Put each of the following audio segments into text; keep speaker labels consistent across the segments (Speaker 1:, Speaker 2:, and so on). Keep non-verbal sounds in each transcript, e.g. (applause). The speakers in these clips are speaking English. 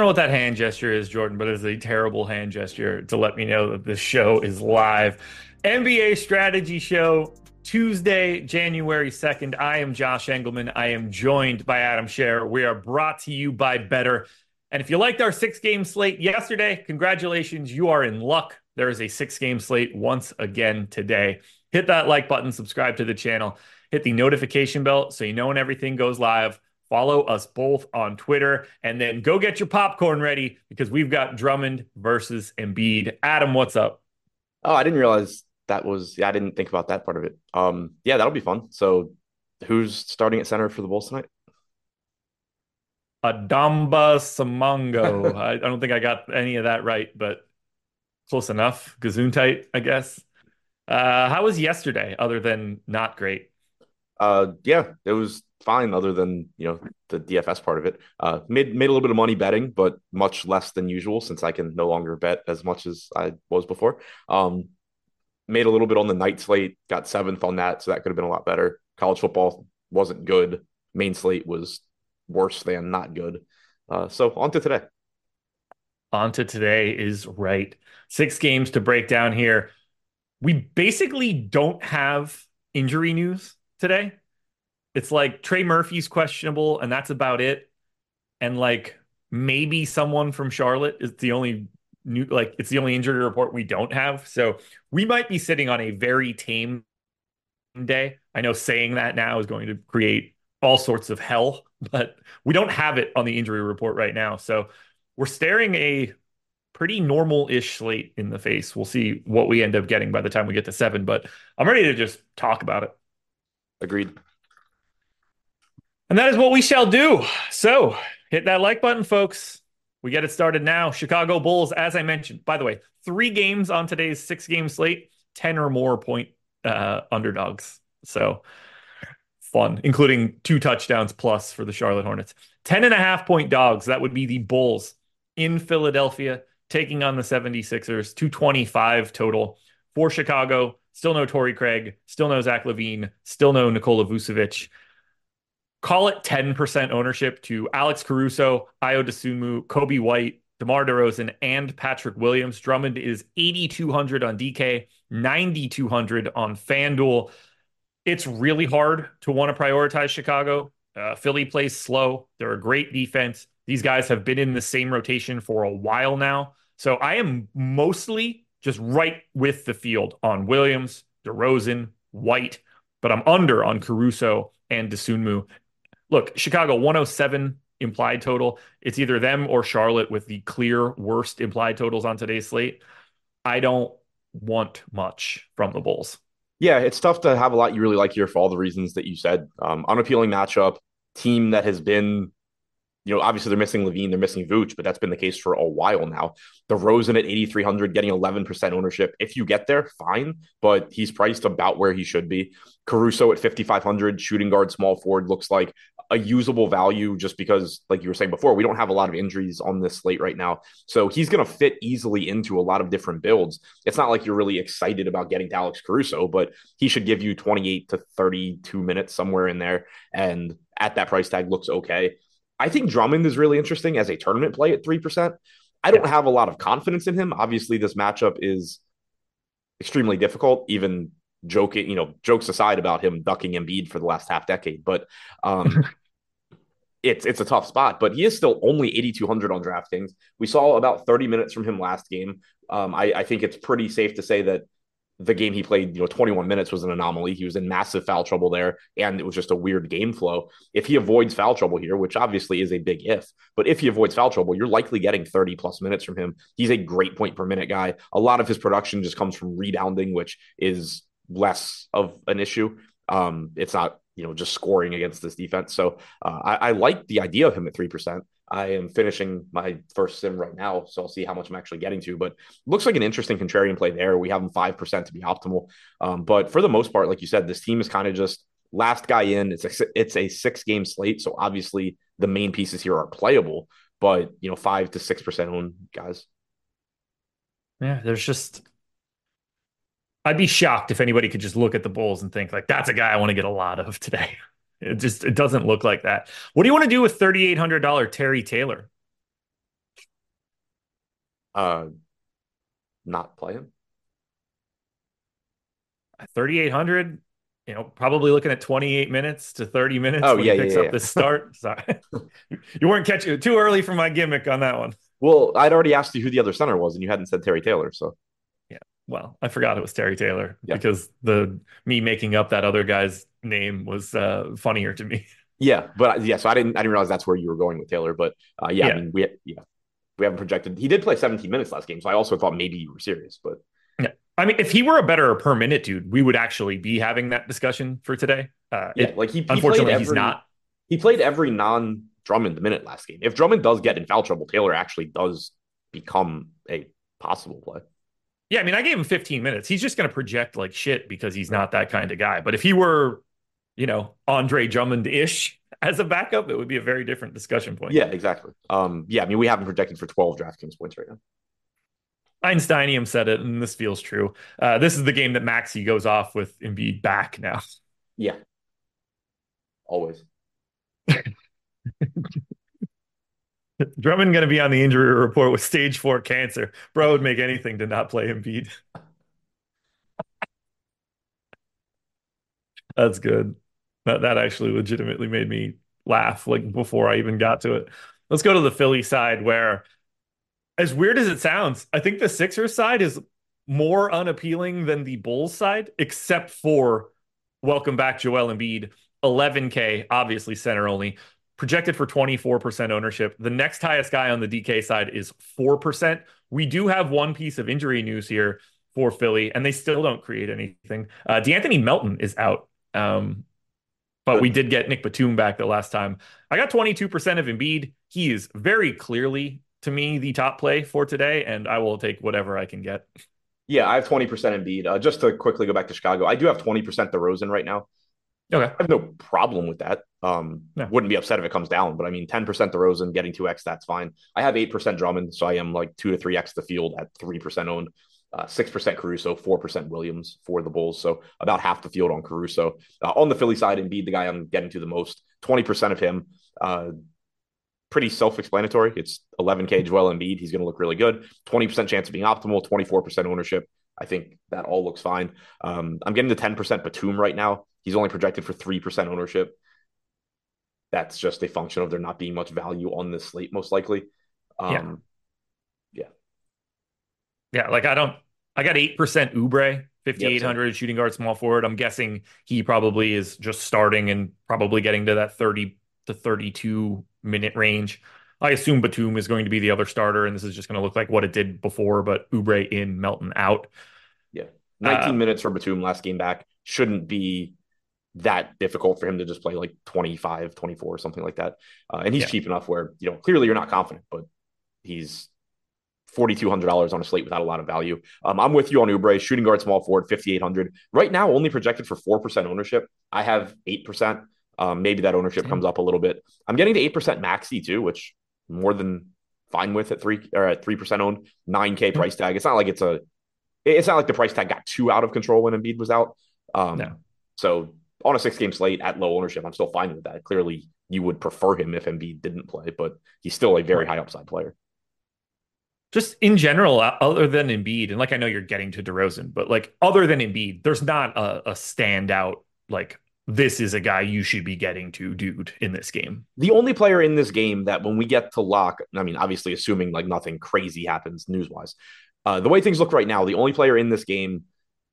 Speaker 1: don't know what that hand gesture is, Jordan, but it's a terrible hand gesture to let me know that the show is live. NBA Strategy Show, Tuesday, January 2nd. I am Josh Engleman. I am joined by Adam Scherer. We are brought to you by Betr. And if you liked our six game slate yesterday, congratulations. You are in luck. There is a six game slate once again today. Hit that like button, subscribe to the channel, hit the notification bell so you know when everything goes live. Follow us both on Twitter and then go get your popcorn ready because we've got Drummond versus Embiid. Adam, what's up?
Speaker 2: Oh, I didn't realize that was, yeah, I didn't think about that part of it. Um, yeah, that'll be fun. So who's starting at center for the Bulls tonight?
Speaker 1: Adamba Samango. (laughs) I, I, don't think I got any of that right, but close enough. Gesundheit, I guess. Uh, how was yesterday other than not great?
Speaker 2: Uh, yeah, it was fine other than you know the DFS part of it. Uh, made made a little bit of money betting, but much less than usual since I can no longer bet as much as I was before. Um, made a little bit on the night slate, got seventh on that, so that could have been a lot better. College football wasn't good. Main slate was worse than not good. Uh, so on to today.
Speaker 1: On to today is right. Six games to break down here. We basically don't have injury news today it's like Trey Murphy's questionable, and that's about it. And like maybe someone from Charlotte is the only new like it's the only injury report we don't have. So we might be sitting on a very tame day. I know saying that now is going to create all sorts of hell, (laughs) but we don't have it on the injury report right now. So we're staring a pretty normal-ish slate in the face. We'll see what we end up getting by the time we get to seven, but I'm ready to just talk about it.
Speaker 2: Agreed.
Speaker 1: And that is what we shall do. So hit that like button, folks. We get it started now. Chicago Bulls, as I mentioned, by the way, three games on today's six game slate, 10 or more point uh, underdogs. So fun, including two touchdowns plus for the Charlotte Hornets. 10 and a half point dogs. That would be the Bulls in Philadelphia taking on the 76ers, 225 total for Chicago. Still no Torrey Craig, still no Zach LaVine, still no Nikola Vucevic call it 10% ownership to Alex Caruso, Ayo Dosunmu, Coby White, DeMar DeRozan, and Patrick Williams. Drummond is 8,200 on DK, 9,200 on FanDuel. It's really hard to want to prioritize Chicago. Uh, Philly plays slow. They're a great defense. These guys have been in the same rotation for a while now. So I am mostly just right with the field on Williams, DeRozan, White, but I'm under on Caruso and Dosunmu look, Chicago 107 implied total. It's either them or Charlotte with the clear worst implied totals on today's slate. I don't want much from the Bulls.
Speaker 2: Yeah, it's tough to have a lot you really like here for all the reasons that you said. Um, unappealing matchup, team that has been you know, obviously they're missing LaVine, they're missing Vooch, but that's been the case for a while now. DeRozan at 8,300, getting 11% ownership. If you get there, fine, but he's priced about where he should be. Caruso at 5,500, shooting guard, small forward, looks like a usable value just because, like you were saying before, we don't have a lot of injuries on this slate right now. So he's going to fit easily into a lot of different builds. It's not like you're really excited about getting to Alex Caruso, but he should give you 28 to 32 minutes somewhere in there. And at that price tag, looks okay. I think Drummond is really interesting as a tournament play at 3%. I don't have a lot of confidence in him. Obviously, this matchup is extremely difficult, even joking, you know, jokes aside about him ducking Embiid for the last half decade. But um, (laughs) it's it's a tough spot. But he is still only 8,200 on DraftKings. We saw about 30 minutes from him last game. Um, I, I think it's pretty safe to say that the game he played, you know, 21 minutes was an anomaly. He was in massive foul trouble there, and it was just a weird game flow. If he avoids foul trouble here, which obviously is a big if, but if he avoids foul trouble, you're likely getting 30 plus minutes from him. He's a great point per minute guy. A lot of his production just comes from rebounding, which is less of an issue. Um, it's not, you know, just scoring against this defense. So uh, I, I like the idea of him at 3%. I am finishing my first sim right now, so I'll see how much I'm actually getting to. But looks like an interesting contrarian play there. We have him five percent to be optimal, um, but for the most part, like you said, this team is kind of just last guy in. It's a it's a six game slate, so obviously the main pieces here are playable. But you know, five to six percent own guys.
Speaker 1: Yeah, there's just. I'd be shocked if anybody could just look at the Bulls and think like that's a guy I want to get a lot of (laughs) today. It just it doesn't look like that. What do you want to do with thirty eight hundred dollar Terry Taylor?
Speaker 2: Uh, not play him.
Speaker 1: 3,800, you know, probably looking at 28 minutes to 30 minutes
Speaker 2: Oh,
Speaker 1: when
Speaker 2: yeah,
Speaker 1: he picks
Speaker 2: yeah,
Speaker 1: up
Speaker 2: yeah.
Speaker 1: this (laughs) start. Sorry. you weren't catching too early for my gimmick on that one.
Speaker 2: Well, I'd already asked you who the other center was, and you hadn't said Terry Taylor. So.
Speaker 1: Well, I forgot it was Terry Taylor
Speaker 2: Yeah.
Speaker 1: because the me making up that other guy's name was uh, funnier to me. (laughs)
Speaker 2: yeah, but yeah, so I didn't I didn't realize that's where you were going with Taylor. But uh, yeah,
Speaker 1: Yeah.
Speaker 2: I mean we yeah we haven't projected. He did play 17 minutes last game, so I also thought maybe you were serious. But yeah.
Speaker 1: I mean, if he were a better per minute dude, we would actually be having that discussion for today. Uh,
Speaker 2: yeah,
Speaker 1: it-
Speaker 2: like he, he
Speaker 1: unfortunately,
Speaker 2: played
Speaker 1: he's
Speaker 2: every-
Speaker 1: not.
Speaker 2: He played every non Drummond the minute last game. If Drummond does get in foul trouble, Taylor actually does become a possible play.
Speaker 1: Yeah, I mean, I gave him 15 minutes. He's just going to project like shit because he's not that kind of guy. But if he were, you know, Andre Drummond ish (laughs) as a backup, it would be a very different discussion point.
Speaker 2: Yeah, exactly. Um, yeah, I mean we haven't projected for 12 DraftKings points right now.
Speaker 1: Einsteinium said it, and this feels true. Uh, this is the game that Maxey goes off with Embiid back now.
Speaker 2: Yeah, always. (laughs) (laughs)
Speaker 1: Drummond going to be on the injury report with stage four cancer. Bro would make anything to not play Embiid. (laughs) That's good. That that actually legitimately made me laugh like before I even got to it. Let's go to the Philly side where as weird as it sounds, I think the Sixers side is more unappealing than the Bulls side, except for welcome back Joel Embiid, 11K, obviously center only, projected for 24% ownership. The next highest guy on the DK side is 4%. We do have one piece of injury news here for Philly, and they still don't create anything. Uh, DeAnthony Melton is out. Um, but we did get Nick Batum back the last time. I got 22% of Embiid. He is very clearly, to me, the top play for today, and I will take whatever I can get.
Speaker 2: Yeah, I have 20% Embiid. Uh, just to quickly go back to Chicago, I do have 20% DeRozan right now.
Speaker 1: Okay.
Speaker 2: I have no problem with that. Um,
Speaker 1: No.
Speaker 2: wouldn't be upset if it comes down, but I mean, 10% DeRozan getting 2x, that's fine. I have 8% Drummond, so I am like 2 to 3x the field at 3% owned. Uh, 6% Caruso, 4% Williams for the Bulls. So about half the field on Caruso. Uh, on the Philly side, Embiid, the guy I'm getting to the most, 20% of him. Uh, pretty self explanatory. It's 11K Joel Embiid. He's going to look really good. 20% chance of being optimal, 24% ownership. I think that all looks fine. Um, I'm getting the 10% Batum right now. He's only projected for 3% ownership. That's just a function of there not being much value on this slate, most likely. Um,
Speaker 1: Yeah, Yeah, like I don't, I got 8% Oubre, 5,800 shooting guard, small forward. I'm guessing he probably is just starting and probably getting to that 30 to 32 minute range. I assume Batum is going to be the other starter, and this is just going to look like what it did before, but Oubre in, Melton out.
Speaker 2: Yeah. 19
Speaker 1: Uh,
Speaker 2: minutes for Batum last game back shouldn't be that difficult for him to just play like 25, 24, something like that. Uh, and he's
Speaker 1: Yeah.
Speaker 2: cheap enough where, you know, clearly you're not confident, but he's $4,200 on a slate without a lot of value. Um, I'm with you on Oubre, shooting guard, small forward, 5,800. Right now, only projected for 4% ownership. I have 8%. Um, maybe that ownership
Speaker 1: Same.
Speaker 2: comes up a little bit. I'm getting to 8% Maxey too, which more than fine with at three or at 3% owned, 9K price tag. It's not like it's a, it's not like the price tag got too out of control when Embiid was out. Um,
Speaker 1: No.
Speaker 2: So on a six game slate at low ownership, I'm still fine with that. Clearly, you would prefer him if Embiid didn't play, but he's still a very high upside player.
Speaker 1: Just in general, uh, other than Embiid, and like I know you're getting to DeRozan, but like other than Embiid, there's not a, a standout like this is a guy you should be getting to, dude, in this game.
Speaker 2: The only player in this game that when we get to lock, I mean, obviously assuming like nothing crazy happens news wise, uh, the way things look right now, the only player in this game,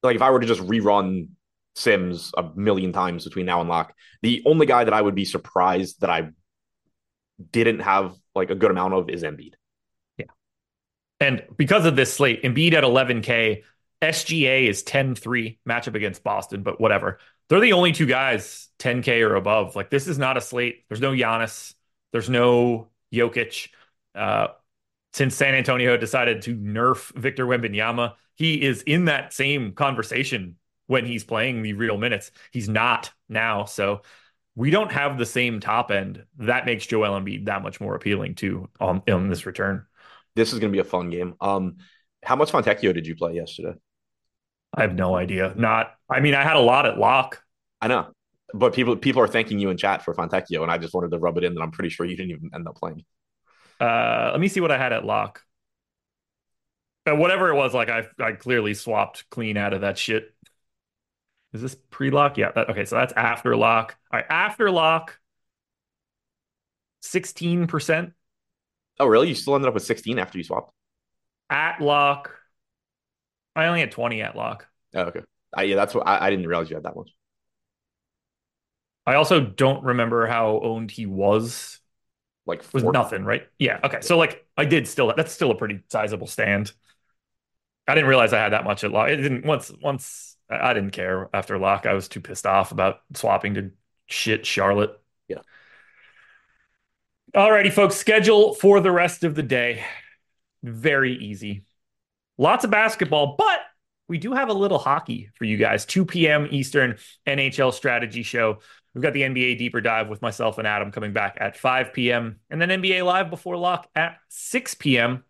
Speaker 2: like if I were to just rerun Sims a million times between now and lock, the only guy that I would be surprised that I didn't have like a good amount of is Embiid. Yeah.
Speaker 1: And because of this slate, Embiid at 11K, SGA is 10-3 matchup against Boston, but whatever. They're the only two guys 10K or above. Like this is not a slate. There's no Giannis. There's no Jokic. Uh, since San Antonio decided to nerf Victor Wembanyama, he is in that same conversation when he's playing the real minutes. He's not now. So we don't have the same top end. That makes Joel Embiid that much more appealing too on, on this return.
Speaker 2: This is going to be a fun game. Um, how much Fontecchio did you play yesterday?
Speaker 1: I have no idea. Not, I mean, I had a lot at lock.
Speaker 2: I know, but people people are thanking you in chat for Fontecchio, and I just wanted to rub it in that I'm pretty sure you didn't even end up playing.
Speaker 1: Uh, let me see what I had at lock. whatever it was, like I I clearly swapped clean out of that shit. Is this pre-lock? Yeah. That, okay, so that's after lock. All right, after lock, sixteen percent.
Speaker 2: Oh, really? You still ended up with 16 after you swapped?
Speaker 1: At lock, I only had twenty at lock.
Speaker 2: Oh, okay. I, yeah, that's what I, I didn't realize you had that much.
Speaker 1: I also don't remember how owned he was.
Speaker 2: Like
Speaker 1: was nothing, right? Yeah. Okay. So like I did still that's still a pretty sizable stand. I didn't realize I had that much at lock. It didn't once once I didn't care after lock. I was too pissed off about swapping to shit Charlotte.
Speaker 2: Yeah.
Speaker 1: Alrighty, folks. Schedule for the rest of the day. Very easy. Lots of basketball, but we do have a little hockey for you guys. 2 p.m. Eastern NHL strategy show. We've got the NBA deeper dive with myself and Adam coming back at 5 p.m. and then NBA live before lock at 6 p.m.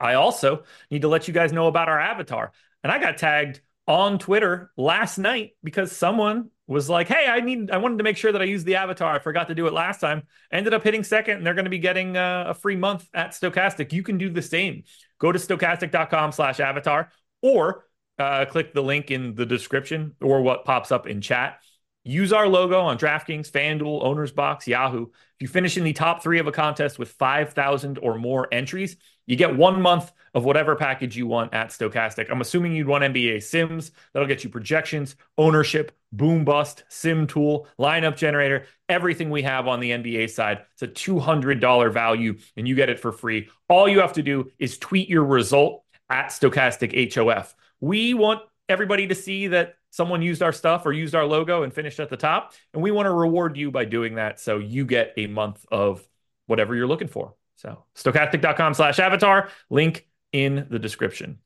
Speaker 1: I also need to let you guys know about our avatar. And I got tagged on Twitter last night because someone was like, "Hey, I need I wanted to make sure that I used the avatar. I forgot to do it last time. Ended up hitting second and they're going to be getting uh, a free month at Stokastic. You can do the same. Go to stokastic.com/avatar or uh, click the link in the description or what pops up in chat. Use our logo on DraftKings, FanDuel, Owner's Box, Yahoo. If you finish in the top three of a contest with 5,000 or more entries, you get one month of whatever package you want at Stokastic. I'm assuming you'd want NBA Sims. That'll get you projections, ownership, boom bust, sim tool, lineup generator, everything we have on the NBA side. It's a $200 value and you get it for free. All you have to do is tweet your result at Stokastic HOF. We want everybody to see that someone used our stuff or used our logo and finished at the top. And we want to reward you by doing that. So you get a month of whatever you're looking for. So stokastic.com slash avatar, link in the description.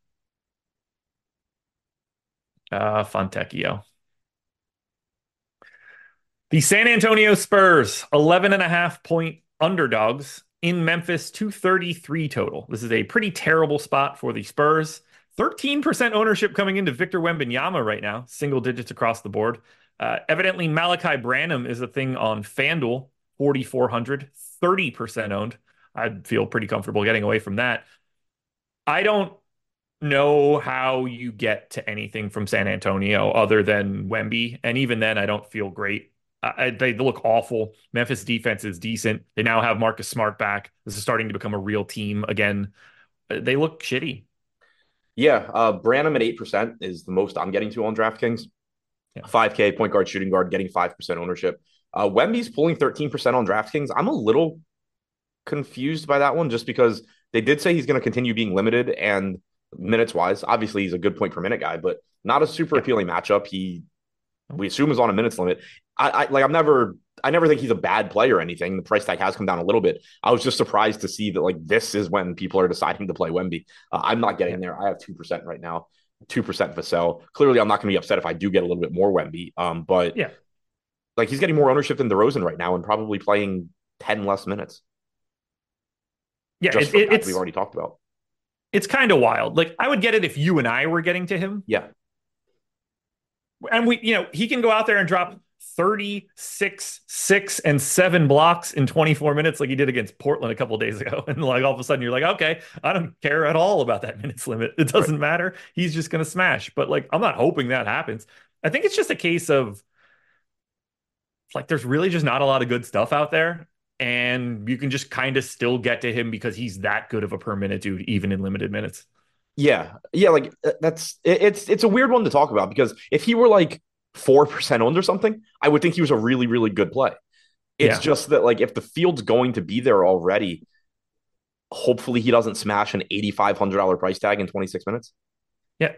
Speaker 1: Uh, Fontecchio. The San Antonio Spurs, 11 and a half point underdogs in Memphis, 233 total. This is a pretty terrible spot for the Spurs. 13% ownership coming into Victor Wembanyama right now, single digits across the board. Uh, evidently, Malaki Branham is a thing on FanDuel, 4,400, 30% owned. I'd feel pretty comfortable getting away from that. I don't know how you get to anything from San Antonio other than Wemby. And even then, I don't feel great. I, they look awful. Memphis defense is decent. They now have Marcus Smart back. This is starting to become a real team again. They look shitty.
Speaker 2: Yeah, uh, Branham at eight percent is the most I'm getting to on DraftKings. Five K point guard, shooting guard, getting five percent ownership. Uh, Wemby's pulling thirteen percent on DraftKings. I'm a little confused by that one, just because they did say he's going to continue being limited and minutes wise. Obviously, he's a good point per minute guy, but not a super yeah. appealing matchup. He we assume is on a minutes limit. I, I like I'm never I never think he's a bad player or anything. The price tag has come down a little bit. I was just surprised to see that like this is when people are deciding to play Wemby. Uh, I'm not getting there. I have two percent right now, two percent Vassell. Clearly, I'm not going to be upset if I do get a little bit more Wemby. Um, but
Speaker 1: yeah,
Speaker 2: like he's getting more ownership than DeRozan right now, and probably playing ten less minutes.
Speaker 1: Yeah, it, it, it's
Speaker 2: we've already talked about.
Speaker 1: It's kind of wild. Like I would get it if you and I were getting to him.
Speaker 2: Yeah,
Speaker 1: and we, you know, he can go out there and drop 36, six, and seven blocks in 24 minutes, like he did against Portland a couple days ago. (laughs) And like all of a sudden, you're like, okay, I don't care at all about that minutes limit. It doesn't right. matter. He's just going to smash. But like, I'm not hoping that happens. I think it's just a case of like, there's really just not a lot of good stuff out there. And you can just kind of still get to him because he's that good of a per minute dude, even in limited minutes.
Speaker 2: Yeah, yeah, like uh, that's it's it's a weird one to talk about because if he were like four percent owned or something, I would think he was a really really good play. It's yeah. just that like if the field's going to be there already, hopefully he doesn't smash an eighty five hundred dollar price tag in twenty six minutes.
Speaker 1: Yeah.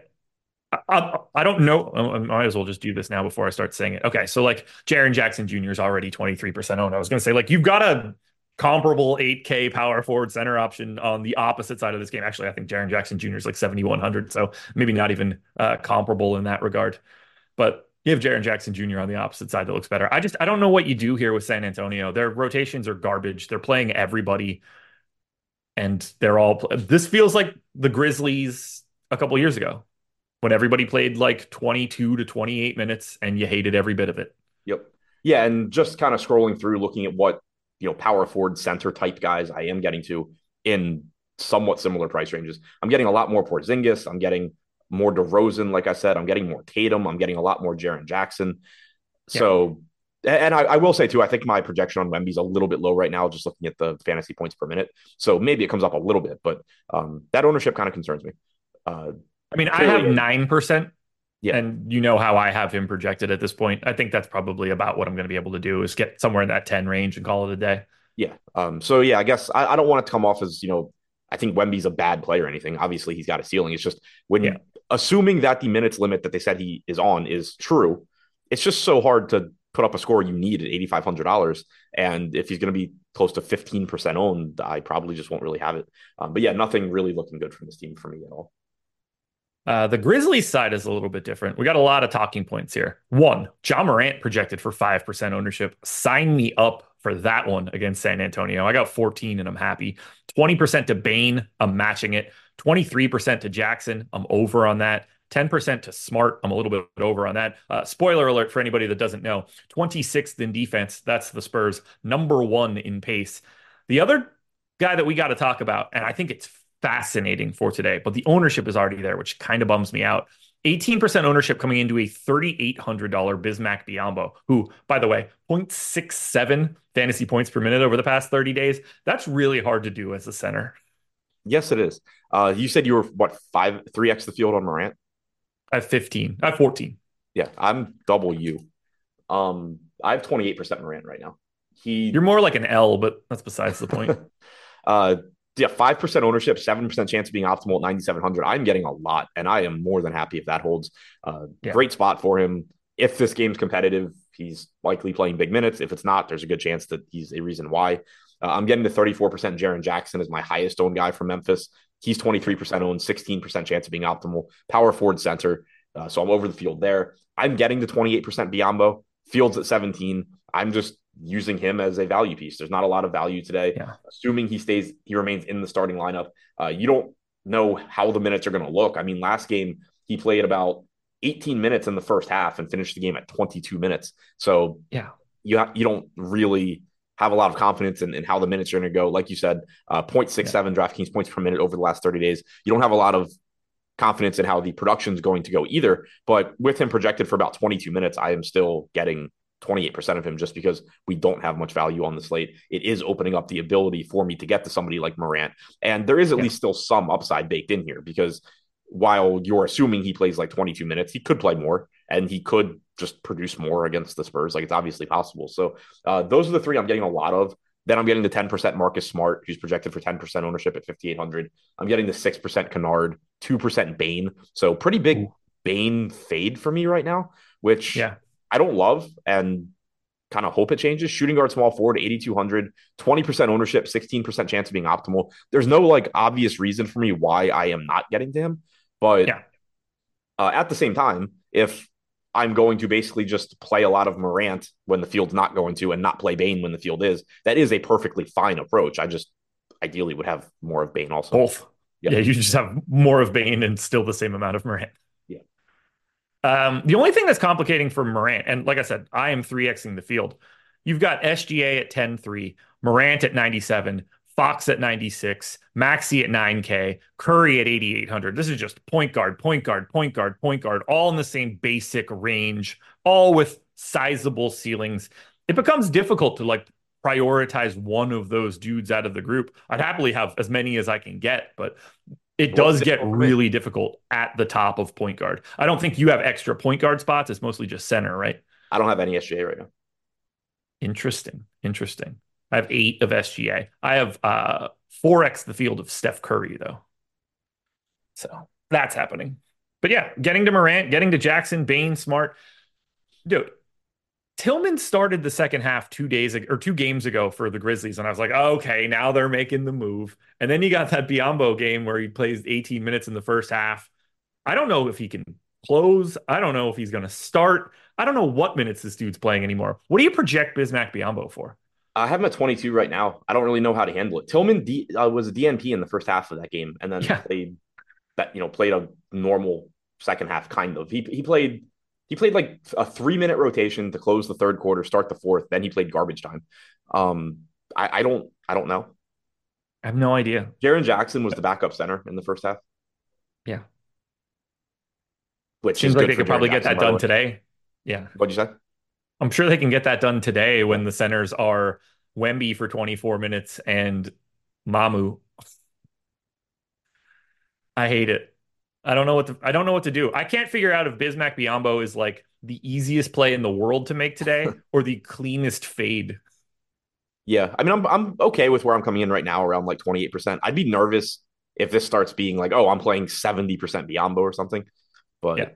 Speaker 1: I, I, don't know. I might as well just do this now before I start saying it. Okay, so like Jaren Jackson Jr. is already 23% owned. I was going to say, like, you've got a comparable 8K power forward center option on the opposite side of this game. Actually, I think Jaren Jackson Jr. is like 7,100, so maybe not even uh, comparable in that regard. But you have Jaren Jackson Jr. on the opposite side that looks better. I just I don't know what you do here with San Antonio. Their rotations are garbage. They're playing everybody, and they're all. This feels like the Grizzlies a couple years ago when everybody played like 22 to 28 minutes, and you hated every bit of it.
Speaker 2: Yep. Yeah, and just kind of scrolling through, looking at what you know power forward center type guys I am getting to in somewhat similar price ranges. I'm getting a lot more Porzingis. I'm getting more DeRozan, like I said. I'm getting more Tatum. I'm getting a lot more Jaren Jackson. So, yeah. and I, I, will say too, I think my projection on Wemby's a little bit low right now, just looking at the fantasy points per minute. So maybe it comes up a little bit, but um, that ownership kind of concerns me.
Speaker 1: Uh, I mean, clearly, I have nine percent. Yeah. And you know how I have him projected at this point. I think that's probably about what I'm going to be able to do is get somewhere in that 10 range and call it a day.
Speaker 2: Yeah. Um, so yeah, I guess I, I don't want it to come off as, you know, I think Wemby's a bad player or anything. Obviously, he's got a ceiling. It's just when yeah. assuming that the minutes limit that they said he is on is true, it's just so hard to put up a score you need at eighty five hundred dollars. And if he's going to be close to fifteen percent owned, I probably just won't really have it. Um, but yeah, nothing really looking good from this team for me at all.
Speaker 1: Uh, the Grizzlies side is a little bit different. We got a lot of talking points here. One, John Morant projected for 5% ownership. Sign me up for that one against San Antonio. I got 14 and I'm happy. 20% to Bane, I'm matching it. 23% to Jackson, I'm over on that. 10% to Smart, I'm a little bit over on that. Uh, spoiler alert for anybody that doesn't know 26th in defense, that's the Spurs, number one in pace. The other guy that we got to talk about, and I think it's fascinating for today, but the ownership is already there, which kind of bums me out. 18% ownership coming into a $3,800 Bismack Biyombo, who, by the way, 0.67 fantasy points per minute over the past 30 days. That's really hard to do as a center.
Speaker 2: Yes, it is. Uh, you said you were, what, five, 3x the field on Morant?
Speaker 1: At 15. at 14.
Speaker 2: Yeah, I'm double you. Um, I have 28% Morant right now. He,
Speaker 1: You're more like an L, but that's besides the point. (laughs)
Speaker 2: uh, yeah, five percent ownership, seven percent chance of being optimal at ninety seven hundred. I'm getting a lot, and I am more than happy if that holds. Uh, yeah. Great spot for him. If this game's competitive, he's likely playing big minutes. If it's not, there's a good chance that he's a reason why. Uh, I'm getting to 34% Jaren Jackson is my highest owned guy from Memphis. He's 23% owned, 16% chance of being optimal. Power forward center. Uh, so I'm over the field there. I'm getting to 28% Biyombo. Fields at 17. I'm just using him as a value piece. There's not a lot of value today. Yeah. Assuming he stays, he remains in the starting lineup. Uh, you don't know how the minutes are going to look. I mean, last game he played about 18 minutes in the first half and finished the game at 22 minutes. So
Speaker 1: yeah,
Speaker 2: you ha- you don't really have a lot of confidence in, in how the minutes are going to go. Like you said, uh, 0.67 yeah. DraftKings points per minute over the last 30 days. You don't have a lot of confidence in how the production is going to go either. But with him projected for about 22 minutes, I am still getting 28% of him just because we don't have much value on the slate. It is opening up the ability for me to get to somebody like Morant. And there is at yeah. least still some upside baked in here because while you're assuming he plays like 22 minutes, he could play more and he could just produce more against the Spurs. Like it's obviously possible. So uh, those are the three I'm getting a lot of. Then I'm getting the 10% Marcus Smart, who's projected for 10% ownership at 5,800. I'm getting the 6% Kennard, 2% Bane. So pretty big Ooh. Bane fade for me right now, which
Speaker 1: yeah.
Speaker 2: I don't love and kind of hope it changes. Shooting guard small forward, 8,200, 20% ownership, 16% chance of being optimal. There's no like obvious reason for me why I am not getting to him. But yeah. uh, at the same time, if I'm going to basically just play a lot of Morant when the field's not going to and not play Bane when the field is, that is a perfectly fine approach. I just ideally would have more of Bane also.
Speaker 1: Both. Yeah, yeah you just have more of Bane and still the same amount of Morant. Um, the only thing that's complicating for Morant, and like I said, I am 3xing the field. You've got SGA at 10 3, Morant at 97, Fox at 96, Maxey at 9K, Curry at 8,800. This is just point guard, point guard, point guard, point guard, all in the same basic range, all with sizable ceilings. It becomes difficult to like prioritize one of those dudes out of the group. I'd happily have as many as I can get, but it does get really difficult at the top of point guard. I don't think you have extra point guard spots. It's mostly just center, right?
Speaker 2: I don't have any SGA right now.
Speaker 1: Interesting. Interesting. I have eight of SGA. I have uh 4x the field of Steph Curry, though. So that's happening. But yeah, getting to Morant, getting to Jackson, Bane, Smart. Dude, Tillman started the second half two days or two games ago for the Grizzlies, and I was like, oh, okay, now they're making the move. And then you got that Biyombo game where he plays 18 minutes in the first half. I don't know if he can close. I don't know if he's going to start. I don't know what minutes this dude's playing anymore. What do you project Bismack Biyombo for?
Speaker 2: I have him at 22 right now. I don't really know how to handle it. Tillman D, uh, was a DNP in the first half of that game, and then yeah. played that you know played a normal second half kind of. He he played he played like a three minute rotation to close the third quarter, start the fourth. Then he played garbage time. Um, I, I don't, I don't know.
Speaker 1: I have no idea.
Speaker 2: Jaren Jackson was the backup center in the first half.
Speaker 1: Yeah.
Speaker 2: Which
Speaker 1: Seems
Speaker 2: is
Speaker 1: like they could probably
Speaker 2: Jaren
Speaker 1: get that done today. Yeah.
Speaker 2: What'd you say?
Speaker 1: I'm sure they can get that done today when the centers are Wemby for 24 minutes and Mamu. I hate it. I don't know what to, I don't know what to do. I can't figure out if Bismack Biyombo is like the easiest play in the world to make today (laughs) or the cleanest fade.
Speaker 2: Yeah, I mean, I'm I'm okay with where I'm coming in right now, around like 28%. I'd be nervous if this starts being like, oh, I'm playing 70% Biyombo or something. But
Speaker 1: Yeah.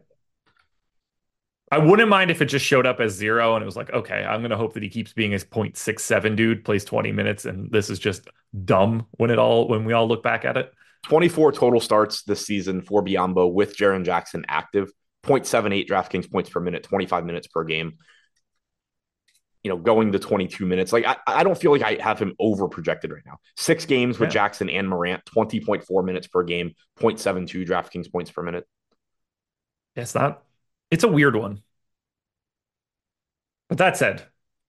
Speaker 1: I wouldn't mind if it just showed up as zero and it was like, okay, I'm going to hope that he keeps being his 0.67 dude, plays 20 minutes, and this is just dumb when it all when we all look back at it.
Speaker 2: 24 total starts this season for Biyombo with Jaren Jackson active, 0.78 DraftKings points per minute, 25 minutes per game. You know, going to 22 minutes. Like, I, I don't feel like I have him over projected right now. Six games with
Speaker 1: Yeah.
Speaker 2: Jackson and Morant, 20.4 minutes per game, 0.72 DraftKings points per minute.
Speaker 1: It's not, it's a weird one. But that said,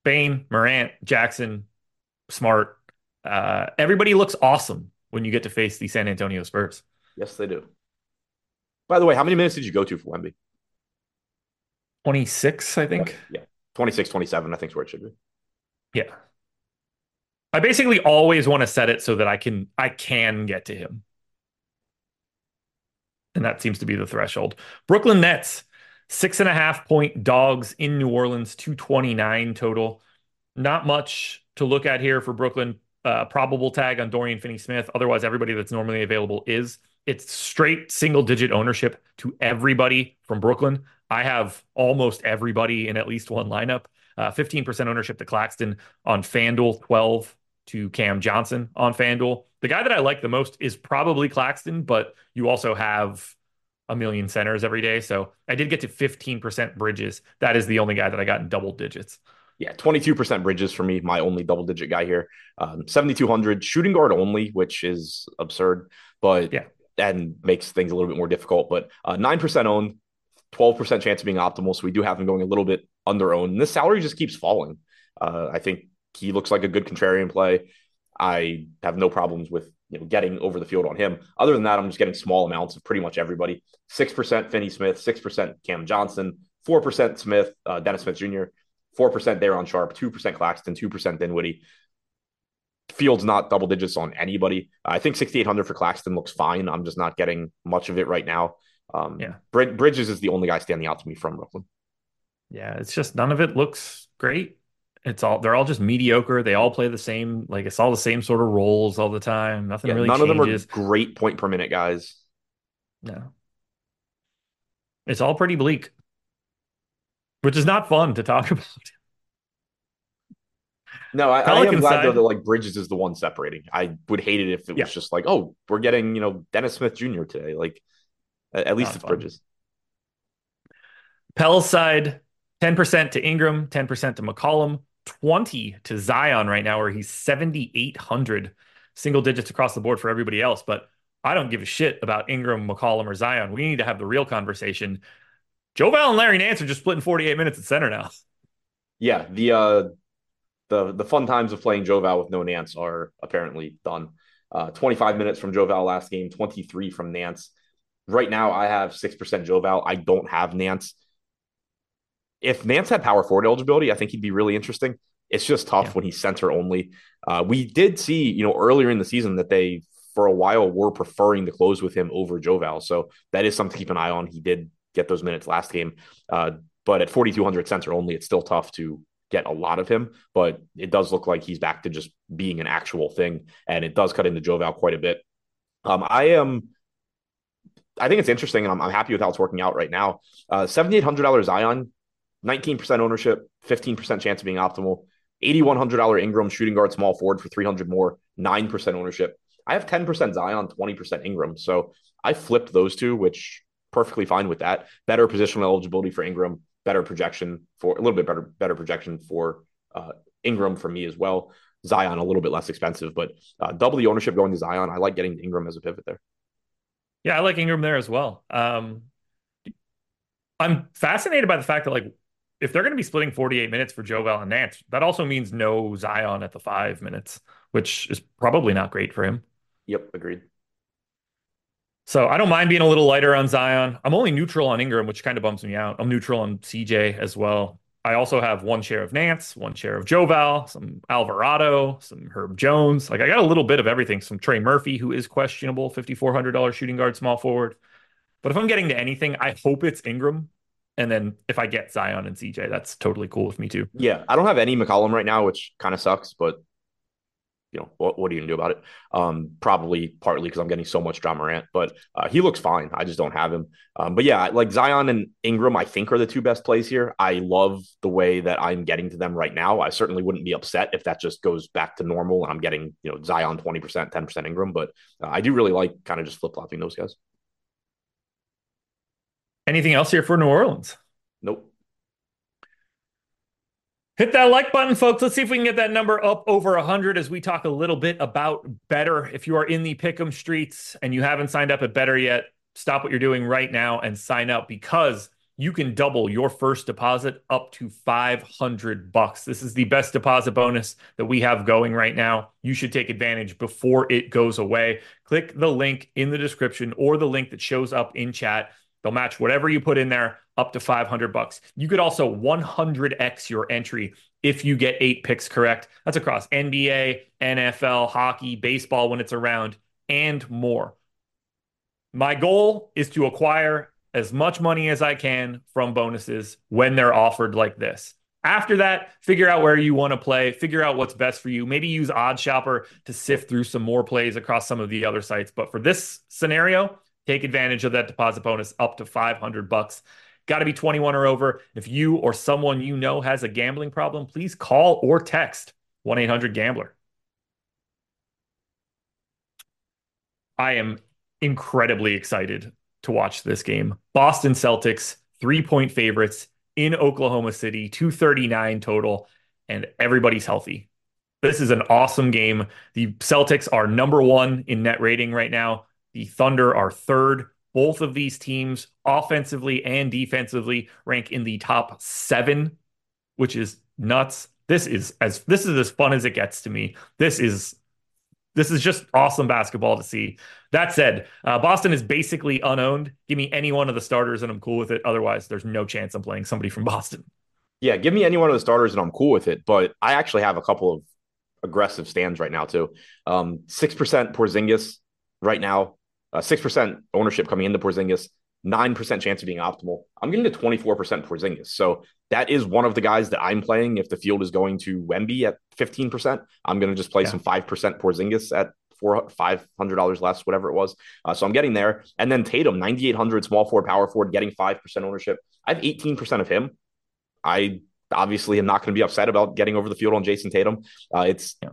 Speaker 1: Bane, Morant, Jackson, Smart, uh, everybody looks awesome when you get to face the San Antonio Spurs.
Speaker 2: Yes, they do. By the way, how many minutes did you go to for Wemby?
Speaker 1: 26, I think.
Speaker 2: Yeah. 26, 27, I think is where it should be.
Speaker 1: Yeah. I basically always want to set it so that I can I can get to him. And that seems to be the threshold. Brooklyn Nets, six and a half point dogs in New Orleans, 229 total. Not much to look at here for Brooklyn. Uh, probable tag on Dorian Finney Smith. Otherwise, everybody that's normally available is. It's straight single digit ownership to everybody from Brooklyn. I have almost everybody in at least one lineup. Uh, 15% ownership to Claxton on FanDuel, 12 to Cam Johnson on FanDuel. The guy that I like the most is probably Claxton, but you also have a million centers every day. So I did get to 15% Bridges. That is the only guy that I got in double digits.
Speaker 2: Yeah, 22% Bridges for me, my only double digit guy here. Um, 7,200 shooting guard only, which is absurd, but
Speaker 1: Yeah.
Speaker 2: and makes things a little bit more difficult. But uh, 9% owned, 12% chance of being optimal. So we do have him going a little bit under owned. And this salary just keeps falling. Uh, I think he looks like a good contrarian play. I have no problems with you know getting over the field on him. Other than that, I'm just getting small amounts of pretty much everybody. Six percent Finney Smith, six percent Cam Johnson, four percent Smith, uh, Dennis Smith Jr., four percent there on Sharpe, two percent Claxton, two percent Dinwiddie. Field's not double digits on anybody. I think 6,800 for Claxton looks fine. I'm just not getting much of it right now. Um,
Speaker 1: Yeah.
Speaker 2: Brid- Bridges is the only guy standing out to me from Brooklyn.
Speaker 1: Yeah, it's just none of it looks great. It's all they're all just mediocre. They all play the same, like it's all the same sort of roles all the time. Nothing
Speaker 2: Yeah,
Speaker 1: really
Speaker 2: none
Speaker 1: changes.
Speaker 2: of them are great point per minute guys.
Speaker 1: No. It's all pretty bleak. Which is not fun to talk (laughs) about.
Speaker 2: No, I, I am glad though that like Bridges is the one separating. I would hate it if it was just like, oh, we're getting you know Dennis Smith Jr. today. Like, at, at least
Speaker 1: Not
Speaker 2: it's
Speaker 1: fun.
Speaker 2: Bridges.
Speaker 1: Pell's side, 10% to Ingram, 10% to McCollum, 20 to Zion right now, where he's 7,800 single digits across the board for everybody else. But I don't give a shit about Ingram, McCollum, or Zion. We need to have the real conversation. Joe Val and Larry Nance are just splitting 48 minutes at center now.
Speaker 2: Yeah, the uh, the the fun times of playing Joval with no Nance are apparently done. Uh, 25 minutes from Joval last game, 23 from Nance. Right now, I have six percent Joval. I don't have Nance. If Nance had power forward eligibility, I think he'd be really interesting. It's just tough
Speaker 1: Yeah.
Speaker 2: when he's center only. Uh, we did see, you know, earlier in the season that they, for a while, were preferring to close with him over Joval. So that is something to keep an eye on. He did get those minutes last game. Uh, but at 4,200 center only, it's still tough to get a lot of him. But it does look like he's back to just being an actual thing. And it does cut into Joval quite a bit. Um, I am. I think it's interesting, and I'm, I'm happy with how it's working out right now. Uh, $7,800 Zion, 19% ownership, 15% chance of being optimal. $8,100 Ingram shooting guard small forward for 300 more, 9% ownership. I have 10% Zion, 20% Ingram. So I flipped those two, which perfectly fine with that. Better positional eligibility for Ingram, better projection for a little bit better, better projection for uh, Ingram for me as well. Zion a little bit less expensive, but uh, double the ownership going to Zion. I like getting Ingram as a pivot there.
Speaker 1: Yeah, I like Ingram there as well. Um, I'm fascinated by the fact that like if they're going to be splitting 48 minutes for Joe and Nance, that also means no Zion at the five minutes, which is probably not great for him.
Speaker 2: Yep, agreed.
Speaker 1: So I don't mind being a little lighter on Zion. I'm only neutral on Ingram, which kind of bums me out. I'm neutral on CJ as well. I also have one share of Nance, one share of Joval, some Alvarado, some Herb Jones. Like I got a little bit of everything. Some Trey Murphy, who is questionable, $5,400 shooting guard, small forward. But if I'm getting to anything, I hope it's Ingram. And then if I get Zion and CJ, that's totally cool with me too.
Speaker 2: Yeah, I don't have any McCollum right now, which kind of sucks, but you know, what, what are you gonna do about it? Um, probably partly because I'm getting so much Ja Morant, but uh, he looks fine. I just don't have him. Um, but yeah, like Zion and Ingram, I think are the two best plays here. I love the way that I'm getting to them right now. I certainly wouldn't be upset if that just goes back to normal and I'm getting you know Zion 20%, 10% Ingram, but uh, I do really like kind of just flip flopping those guys.
Speaker 1: Anything else here for New Orleans?
Speaker 2: Nope.
Speaker 1: Hit that like button, folks. Let's see if we can get that number up over 100 as we talk a little bit about Betr. If you are in the Pick'em streets and you haven't signed up at Betr yet, stop what you're doing right now and sign up because you can double your first deposit up to 500 bucks. This is the best deposit bonus that we have going right now. You should take advantage before it goes away. Click the link in the description or the link that shows up in chat. They'll match whatever you put in there up to 500 bucks. You could also 100x your entry if you get eight picks correct. That's across NBA, NFL, hockey, baseball when it's around, and more. My goal is to acquire as much money as I can from bonuses when they're offered like this. After that, figure out where you want to play, figure out what's best for you. Maybe use OddsShopper to sift through some more plays across some of the other sites. But for this scenario, take advantage of that deposit bonus up to 500 bucks. Got to be 21 or over. If you or someone you know has a gambling problem, please call or text 1 800 Gambler. I am incredibly excited to watch this game. Boston Celtics, three point favorites in Oklahoma City, 239 total, and everybody's healthy. This is an awesome game. The Celtics are number one in net rating right now. The Thunder are third. Both of these teams, offensively and defensively, rank in the top seven, which is nuts. This is as this is as fun as it gets to me. This is this is just awesome basketball to see. That said, uh, Boston is basically unowned. Give me any one of the starters and I'm cool with it. Otherwise, there's no chance I'm playing somebody from (laughs) Boston.
Speaker 2: Yeah, give me any one of the starters and I'm cool with it. But I actually have a couple of aggressive stands right now too. Um, six percent Porzingis right now uh, six percent ownership coming into Porzingis, nine percent chance of being optimal. I'm getting to twenty four percent Porzingis, so that is one of the guys that I'm playing. If the field is going to Wemby at fifteen percent, I'm going to just play yeah. some five percent Porzingis at four five hundred dollars less, whatever it was. Uh, so I'm getting there, and then Tatum, ninety eight hundred, small forward, power forward, getting five percent ownership. I have eighteen percent of him. I obviously am not going to be upset about getting over the field on Jayson Tatum. Uh, it's yeah.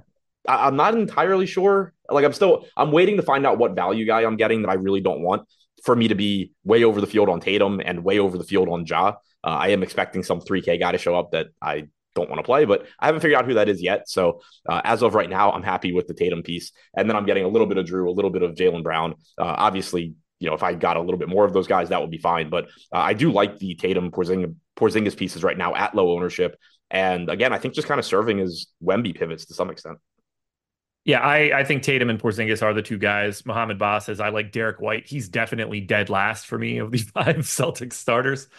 Speaker 2: I, am not entirely sure. Like I'm still I'm waiting to find out what value guy I'm getting that I really don't want for me to be way over the field on Tatum and way over the field on Ja. Uh, I am expecting some 3K guy to show up that I don't want to play, but I haven't figured out who that is yet. So uh, as of right now, I'm happy with the Tatum piece, and then I'm getting a little bit of Jrue, a little bit of Jaylen Brown. Uh, obviously, you know, if I got a little bit more of those guys, that would be fine. But uh, I do like the Tatum Porzingis, Porzingis pieces right now at low ownership, and again, I think just kind of serving as Wemby pivots to some extent.
Speaker 1: Yeah, I, I think Tatum and Porzingis are the two guys. Mohamed Bas says I like Derrick White. He's definitely dead last for me of these (laughs) five Celtics starters.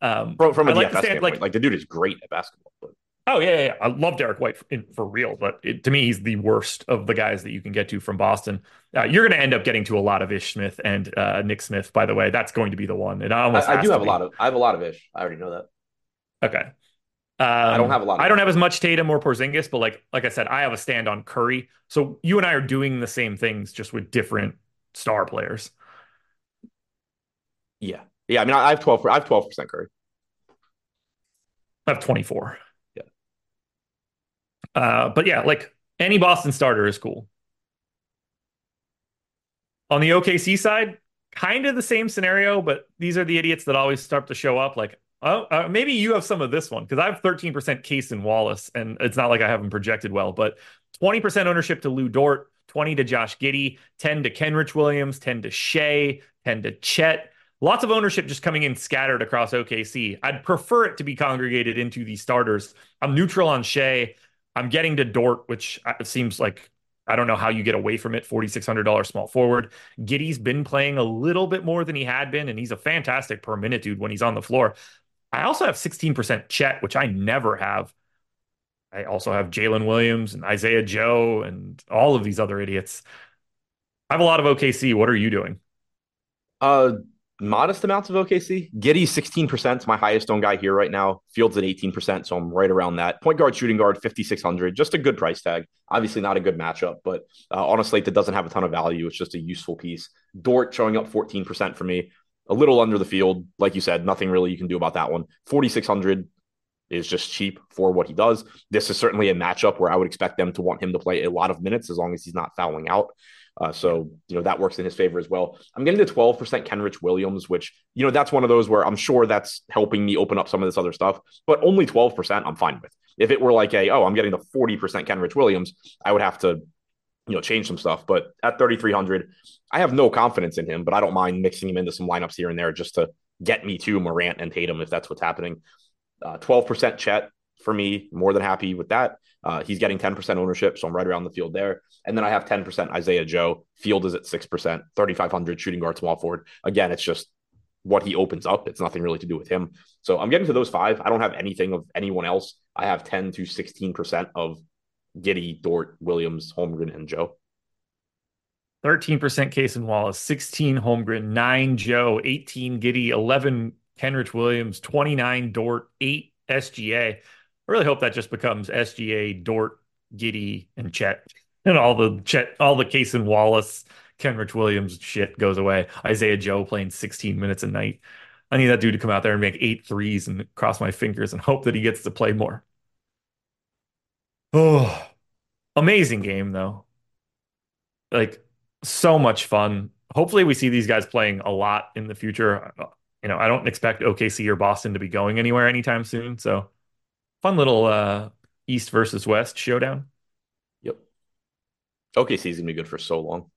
Speaker 2: Um, from, from a like DFS standpoint, like, like the dude is great at basketball. But.
Speaker 1: Oh yeah, yeah, I love Derrick White for, for real, but it, to me, he's the worst of the guys that you can get to from Boston. Uh, you're going to end up getting to a lot of Ish Smith and uh, Nick Smith. By the way, that's going to be the one. And I almost
Speaker 2: I, I do have a lot of I have a lot of Ish. I already know that.
Speaker 1: Okay,
Speaker 2: um, I don't have a lot.
Speaker 1: I don't have as much Tatum or Porzingis, but like like I said, I have a stand on Curry. So you and I are doing the same things, just with different star players.
Speaker 2: Yeah, yeah. I mean, I have twelve. I have twelve percent Curry.
Speaker 1: I have twenty four.
Speaker 2: Yeah.
Speaker 1: Uh, but yeah, like any Boston starter is cool. On the OKC side, kind of the same scenario, but these are the idiots that always start to show up. Like Oh, uh, maybe you have some of this one because I have 13% Cason Wallace, and it's not like I haven't projected well, but 20% ownership to Lu Dort, 20 to Josh Giddey, 10 to Kenrich Williams, 10 to Shai, 10 to Chet. Lots of ownership just coming in scattered across OKC. I'd prefer it to be congregated into the starters. I'm neutral on Shai. I'm getting to Dort, which uh, seems like I don't know how you get away from it. $4,600 small forward. Giddey's been playing a little bit more than he had been, and he's a fantastic per minute dude when he's on the floor. I also have 16% Chet, which I never have. I also have Jalen Williams and Isaiah Joe and all of these other idiots. I have a lot of OKC. What are you doing?
Speaker 2: Uh, modest amounts of OKC. Giddey 16% is my highest owned guy here right now. Fields at 18%, so I'm right around that. Point guard, shooting guard, 5,600. Just a good price tag. Obviously not a good matchup, but uh, on a slate that doesn't have a ton of value, it's just a useful piece. Dort showing up 14% for me. A little under the field, like you said, nothing really you can do about that one. 4,600 is just cheap for what he does. This is certainly a matchup where I would expect them to want him to play a lot of minutes as long as he's not fouling out. Uh, so, you know, that works in his favor as well. I'm getting to 12% Kenrich Williams, which, you know, that's one of those where I'm sure that's helping me open up some of this other stuff, but only 12% I'm fine with. If it were like a, oh, I'm getting the 40% Kenrich Williams, I would have to, you know, change some stuff. But at 3,300, I have no confidence in him, but I don't mind mixing him into some lineups here and there just to get me to Morant and Tatum if that's what's happening. Uh, 12% Chet for me, more than happy with that. Uh, he's getting 10% ownership, so I'm right around the field there. And then I have 10% Isaiah Joe. Field is at 6%, 3,500 shooting guard, small forward. Again, it's just what he opens up. It's nothing really to do with him. So I'm getting to those five. I don't have anything of anyone else. I have 10 to 16% of Giddey, Dort, Williams, Holmgren, and Joe.
Speaker 1: 13% Cason Wallace, 16 Holmgren, 9 Joe, 18 Giddey, 11 Kenrich Williams, 29 Dort, 8 SGA. I really hope that just becomes SGA, Dort, Giddey, and Chet, and all the Chet, all the Cason Wallace, Kenrich Williams shit goes away. Isaiah Joe playing 16 minutes a night. I need that dude to come out there and make eight threes and cross my fingers and hope that he gets to play more. Oh, amazing game though. Like so much fun. Hopefully, we see these guys playing a lot in the future. You know, I don't expect OKC or Boston to be going anywhere anytime soon. So fun little uh, East versus West showdown.
Speaker 2: Yep. OKC is gonna be good for so long.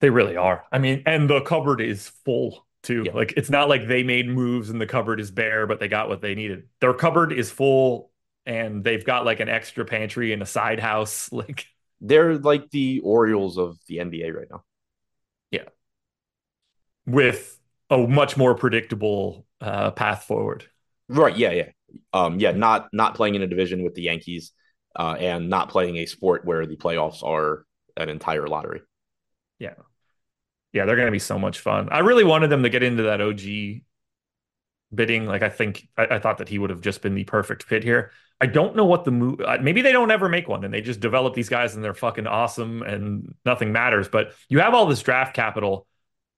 Speaker 1: They really are. I mean, and the cupboard is full too. Yeah. Like it's not like they made moves and the cupboard is bare, but they got what they needed. Their cupboard is full and they've got like an extra pantry and a side house. (laughs) Like
Speaker 2: they're like the Orioles of the NBA right now.
Speaker 1: Yeah. With a much more predictable uh, path forward.
Speaker 2: Right. Yeah. Yeah um, yeah, not not playing in a division with the Yankees, uh, and not playing a sport where the playoffs are an entire lottery.
Speaker 1: Yeah, yeah, they're going to be so much fun. I really wanted them to get into that OG bidding. Like, I think I, I thought that he would have just been the perfect fit here. I don't know what the move. Uh, maybe they don't ever make one, and they just develop these guys, and they're fucking awesome, and nothing matters. But you have all this draft capital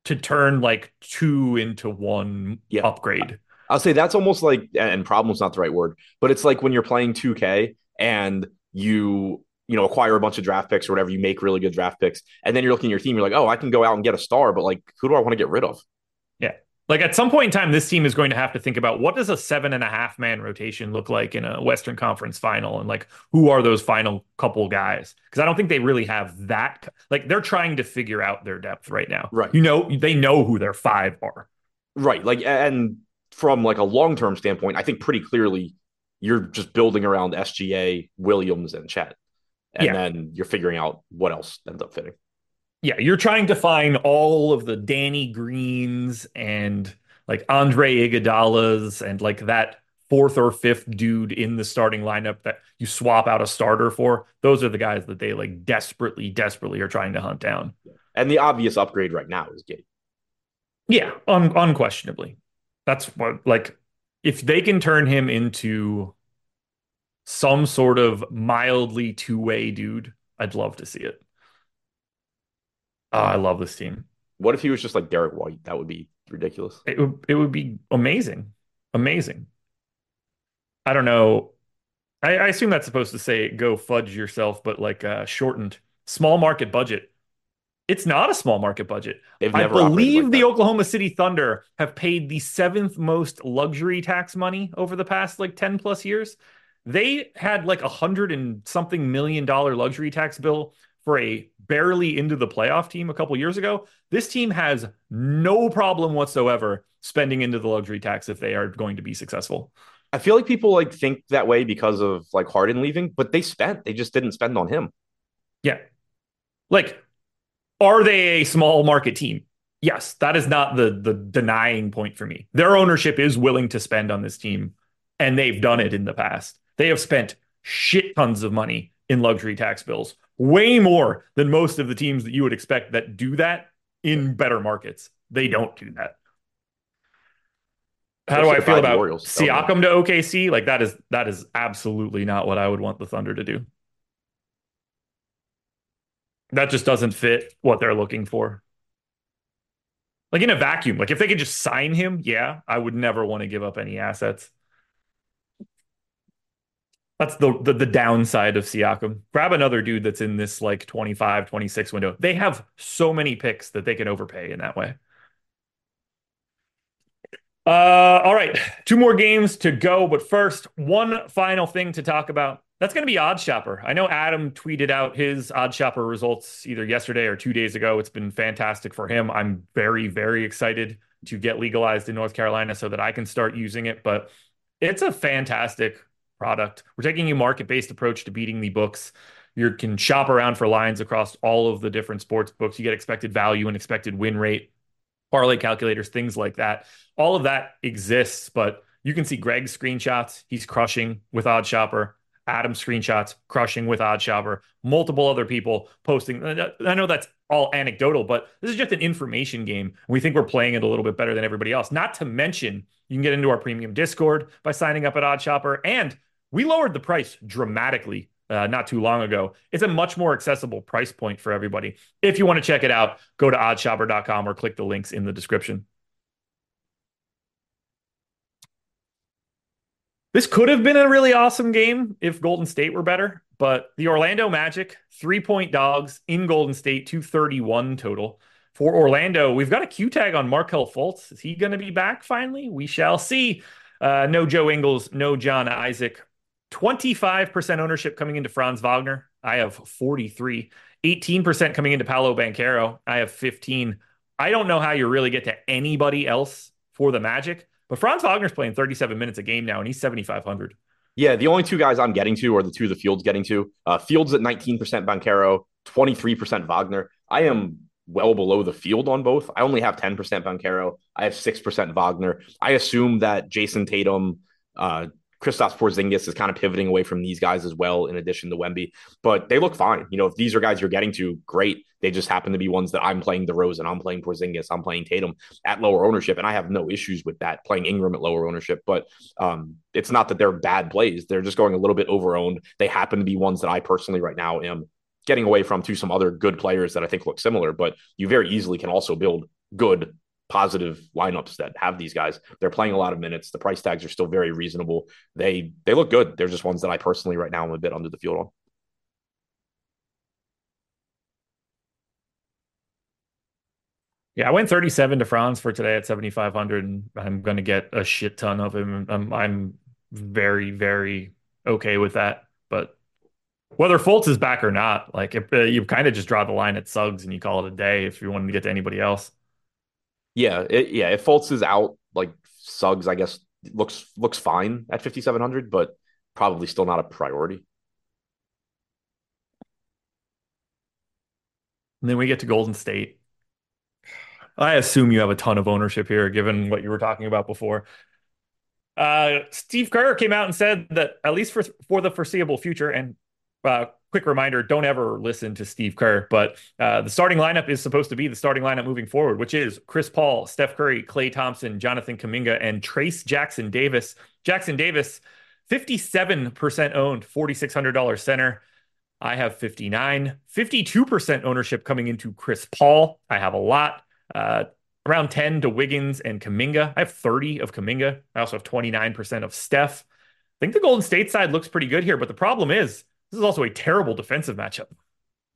Speaker 1: to turn like two into one yeah. upgrade.
Speaker 2: I'll say that's almost like, and problem's not the right word, but it's like when you're playing 2K and you, you know, acquire a bunch of draft picks or whatever, you make really good draft picks, and then you're looking at your team, you're like, oh, I can go out and get a star, but like, who do I want to get rid of?
Speaker 1: Like at some point in time, this team is going to have to think about what does a seven and a half man rotation look like in a Western Conference final, and like who are those final couple guys? Because I don't think they really have that. Like they're trying to figure out their depth right now.
Speaker 2: Right.
Speaker 1: You know, they know who their five are.
Speaker 2: Right. Like, and from like a long term standpoint, I think pretty clearly you're just building around SGA, Williams, and Chet. And yeah. then you're figuring out what else ends up fitting.
Speaker 1: Yeah, you're trying to find all of the Danny Greens and like Andre Iguodala's and like that fourth or fifth dude in the starting lineup that you swap out a starter for. Those are the guys that they like desperately, desperately are trying to hunt down.
Speaker 2: And the obvious upgrade right now is Giddey.
Speaker 1: Yeah, un- unquestionably. That's what like if they can turn him into some sort of mildly two-way dude, I'd love to see it. Oh, I love this team.
Speaker 2: What if he was just like Derrick White? That would be ridiculous.
Speaker 1: It would it would be amazing. Amazing. I don't know. I, I assume that's supposed to say go fudge yourself, but like uh shortened small market budget. It's not a small market budget. I believe like the Oklahoma City Thunder have paid the seventh most luxury tax money over the past like 10 plus years. They had like a hundred and something million dollar luxury tax bill for a barely into the playoff team a couple years ago. This team has no problem whatsoever spending into the luxury tax if they are going to be successful.
Speaker 2: I feel like people like think that way because of like Harden leaving, but they spent. They just didn't spend on him.
Speaker 1: Yeah. Like, are they a small market team? Yes, that is not the the denying point for me. Their ownership is willing to spend on this team, and they've done it in the past. They have spent shit tons of money in luxury tax bills, way more than most of the teams that you would expect that do that in better markets. They don't do that. How do I feel about Orioles, Siakam to OKC? Like that is that is absolutely not what I would want the Thunder to do. That just doesn't fit what they're looking for. Like in a vacuum, like if they could just sign him, yeah, I would never want to give up any assets. That's the, the, the downside of Siakam. Grab another dude that's in this like 25, 26 window. They have so many picks that they can overpay in that way. Uh, all right, two more games to go, but first, one final thing to talk about. That's going to be Odd Shopper. I know Adam tweeted out his Odd Shopper results either yesterday or two days ago. It's been fantastic for him. I'm very, very excited to get legalized in North Carolina so that I can start using it. But it's a fantastic product. We're taking a market based approach to beating the books. You can shop around for lines across all of the different sports books. You get expected value and expected win rate, parlay calculators, things like that. All of that exists, but you can see Greg's screenshots. He's crushing with Odd Shopper. Adam screenshots crushing with Odd Shopper. Multiple other people posting. I know that's all anecdotal, but this is just an information game. We think we're playing it a little bit better than everybody else. Not to mention, you can get into our premium Discord by signing up at Odd Shopper, and we lowered the price dramatically uh, not too long ago. It's a much more accessible price point for everybody. If you want to check it out, go to oddshopper.com or click the links in the description. This could have been a really awesome game if Golden State were better, but the Orlando Magic, three point dogs in Golden State, 231 total. For Orlando, we've got a Q tag on Markelle Fultz. Is he going to be back finally? We shall see. Uh, no Joe Ingles, no John Isaac. 25% ownership coming into Franz Wagner. I have 43. 18% coming into Paolo Banchero. I have 15. I don't know how you really get to anybody else for the Magic, but Franz Wagner's playing 37 minutes a game now, and he's 7,500.
Speaker 2: Yeah, the only two guys I'm getting to are the two the Fields getting to. Uh, Fields at 19% Banchero, 23% Wagner. I am well below the field on both. I only have 10% Banchero. I have 6% Wagner. I assume that Jayson Tatum, uh, Kristaps Porzingis is kind of pivoting away from these guys as well, in addition to Wemby. But they look fine. You know, if these are guys you're getting to, great. They just happen to be ones that I'm playing DeRozan, I'm playing Porzingis, I'm playing Tatum at lower ownership, and I have no issues with that. Playing Ingram at lower ownership, but um, it's not that they're bad plays. They're just going a little bit over owned. They happen to be ones that I personally right now am getting away from to some other good players that I think look similar. But you very easily can also build good positive lineups that have these guys. They're playing a lot of minutes. The price tags are still very reasonable. They they look good. They're just ones that I personally right now am a bit under the field on.
Speaker 1: Yeah, I went 37 to Franz for today at 7,500, and I'm going to get a shit ton of him. I'm, I'm very, very okay with that. But whether Fultz is back or not, like if, uh, you kind of just draw the line at Suggs and you call it a day if you want to get to anybody else.
Speaker 2: Yeah, it, yeah. If Fultz is out, like Suggs, I guess looks looks fine at 5700, but probably still not a priority.
Speaker 1: And then we get to Golden State. I assume you have a ton of ownership here, given what you were talking about before. Uh, Steve Kerr came out and said that at least for for the foreseeable future, and uh, quick reminder don't ever listen to Steve Kerr, but uh, the starting lineup is supposed to be the starting lineup moving forward, which is Chris Paul, Steph Curry, Klay Thompson, Jonathan Kuminga, and Trayce Jackson Davis. Jackson Davis, 57% owned, $4,600 center. I have 59, 52% ownership coming into Chris Paul. I have a lot. Uh, around 10 to Wiggins and Kuminga. I have 30 of Kuminga. I also have 29% of Steph. I think the Golden State side looks pretty good here, but the problem is this is also a terrible defensive matchup.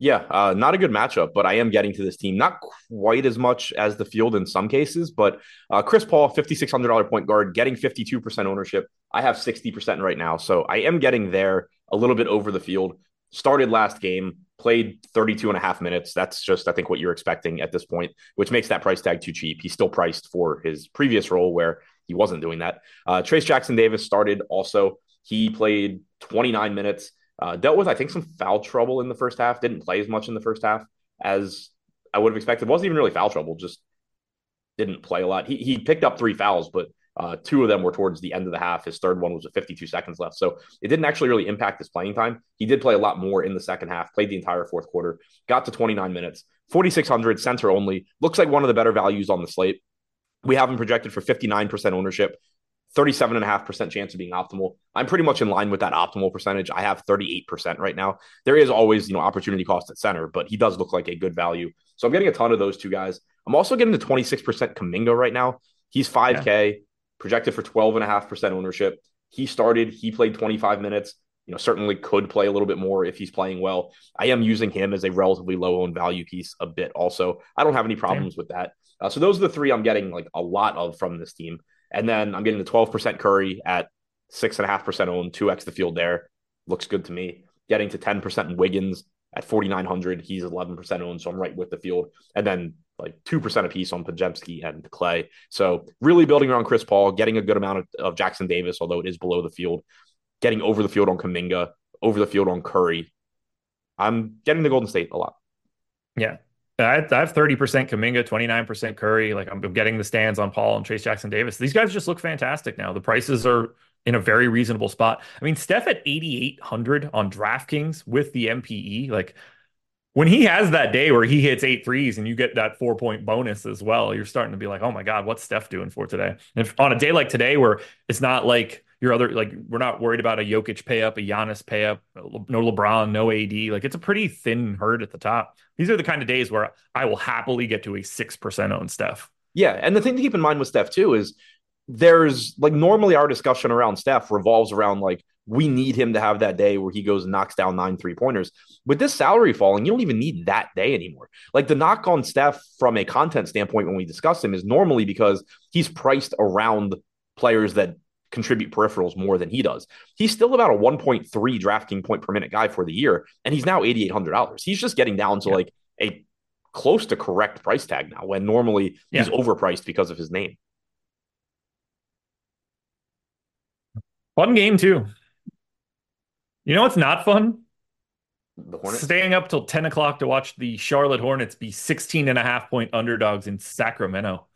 Speaker 2: Yeah, uh, not a good matchup, but I am getting to this team. Not quite as much as the field in some cases, but uh, Chris Paul, $5,600 point guard, getting 52% ownership. I have 60% right now. So I am getting there a little bit over the field. Started last game, played 32 and a half minutes. That's just, I think, what you're expecting at this point, which makes that price tag too cheap. He's still priced for his previous role where he wasn't doing that. Uh, Trayce Jackson Davis started also. He played 29 minutes uh, dealt with, I think, some foul trouble in the first half. Didn't play as much in the first half. as I would have expected. Wasn't even really foul trouble, just didn't play a lot. He he picked up three fouls, but uh, two of them were towards the end of the half. His third one was with 52 seconds left. So it didn't actually really impact his playing time. He did play a lot more in the second half, played the entire fourth quarter, got to 29 minutes, 4,600 center only. Looks like one of the better values on the slate. We have him projected for 59% ownership. 37.5% chance of being optimal. I'm pretty much in line with that optimal percentage. I have 38% right now. There is always, you know, opportunity cost at center, but he does look like a good value. So I'm getting a ton of those two guys. I'm also getting the 26% Kuminga right now. He's 5K, yeah. projected for 12.5% ownership. He started, he played 25 minutes. You know, certainly could play a little bit more if he's playing well. I am using him as a relatively low owned value piece a bit also. I don't have any problems with that. Uh, so those are the three I'm getting like a lot of from this team. And then I'm getting the 12% Curry at 6.5% owned, 2x the field there. Looks good to me. Getting to 10% in Wiggins at 4,900. He's 11% owned, so I'm right with the field. And then like 2% a piece on Podziemski and Klay. So really building around Chris Paul, getting a good amount of, of Jackson Davis, although it is below the field, getting over the field on Kuminga, over the field on Curry. I'm getting the Golden State a lot.
Speaker 1: Yeah. I have 30% Kuminga, 29% Curry. Like I'm getting the stands on Paul and Trayce Jackson Davis. These guys just look fantastic now. The prices are in a very reasonable spot. I mean, Steph at 8,800 on DraftKings with the MPE. Like when he has that day where he hits eight threes and you get that four point bonus as well, you're starting to be like, oh my God, what's Steph doing for today? And if on a day like today where it's not like your other like we're not worried about a Jokic pay up, a Giannis pay up, no LeBron, no AD. Like it's a pretty thin herd at the top. These are the kind of days where I will happily get to a six percent own Steph.
Speaker 2: Yeah, and the thing to keep in mind with Steph too is there's like normally our discussion around Steph revolves around like we need him to have that day where he goes and knocks down nine three pointers. With this salary falling, you don't even need that day anymore. Like the knock on Steph from a content standpoint when we discuss him is normally because he's priced around players that contribute peripherals more than he does. He's still about a 1.3 drafting point per minute guy for the year, and he's now $8,800. He's just getting down to yeah. like a close to correct price tag now when normally yeah. he's overpriced because of his name.
Speaker 1: Fun game, too. You know what's not fun? The Hornets. Staying up till 10 o'clock to watch the Charlotte Hornets be 16 and a half point underdogs in Sacramento.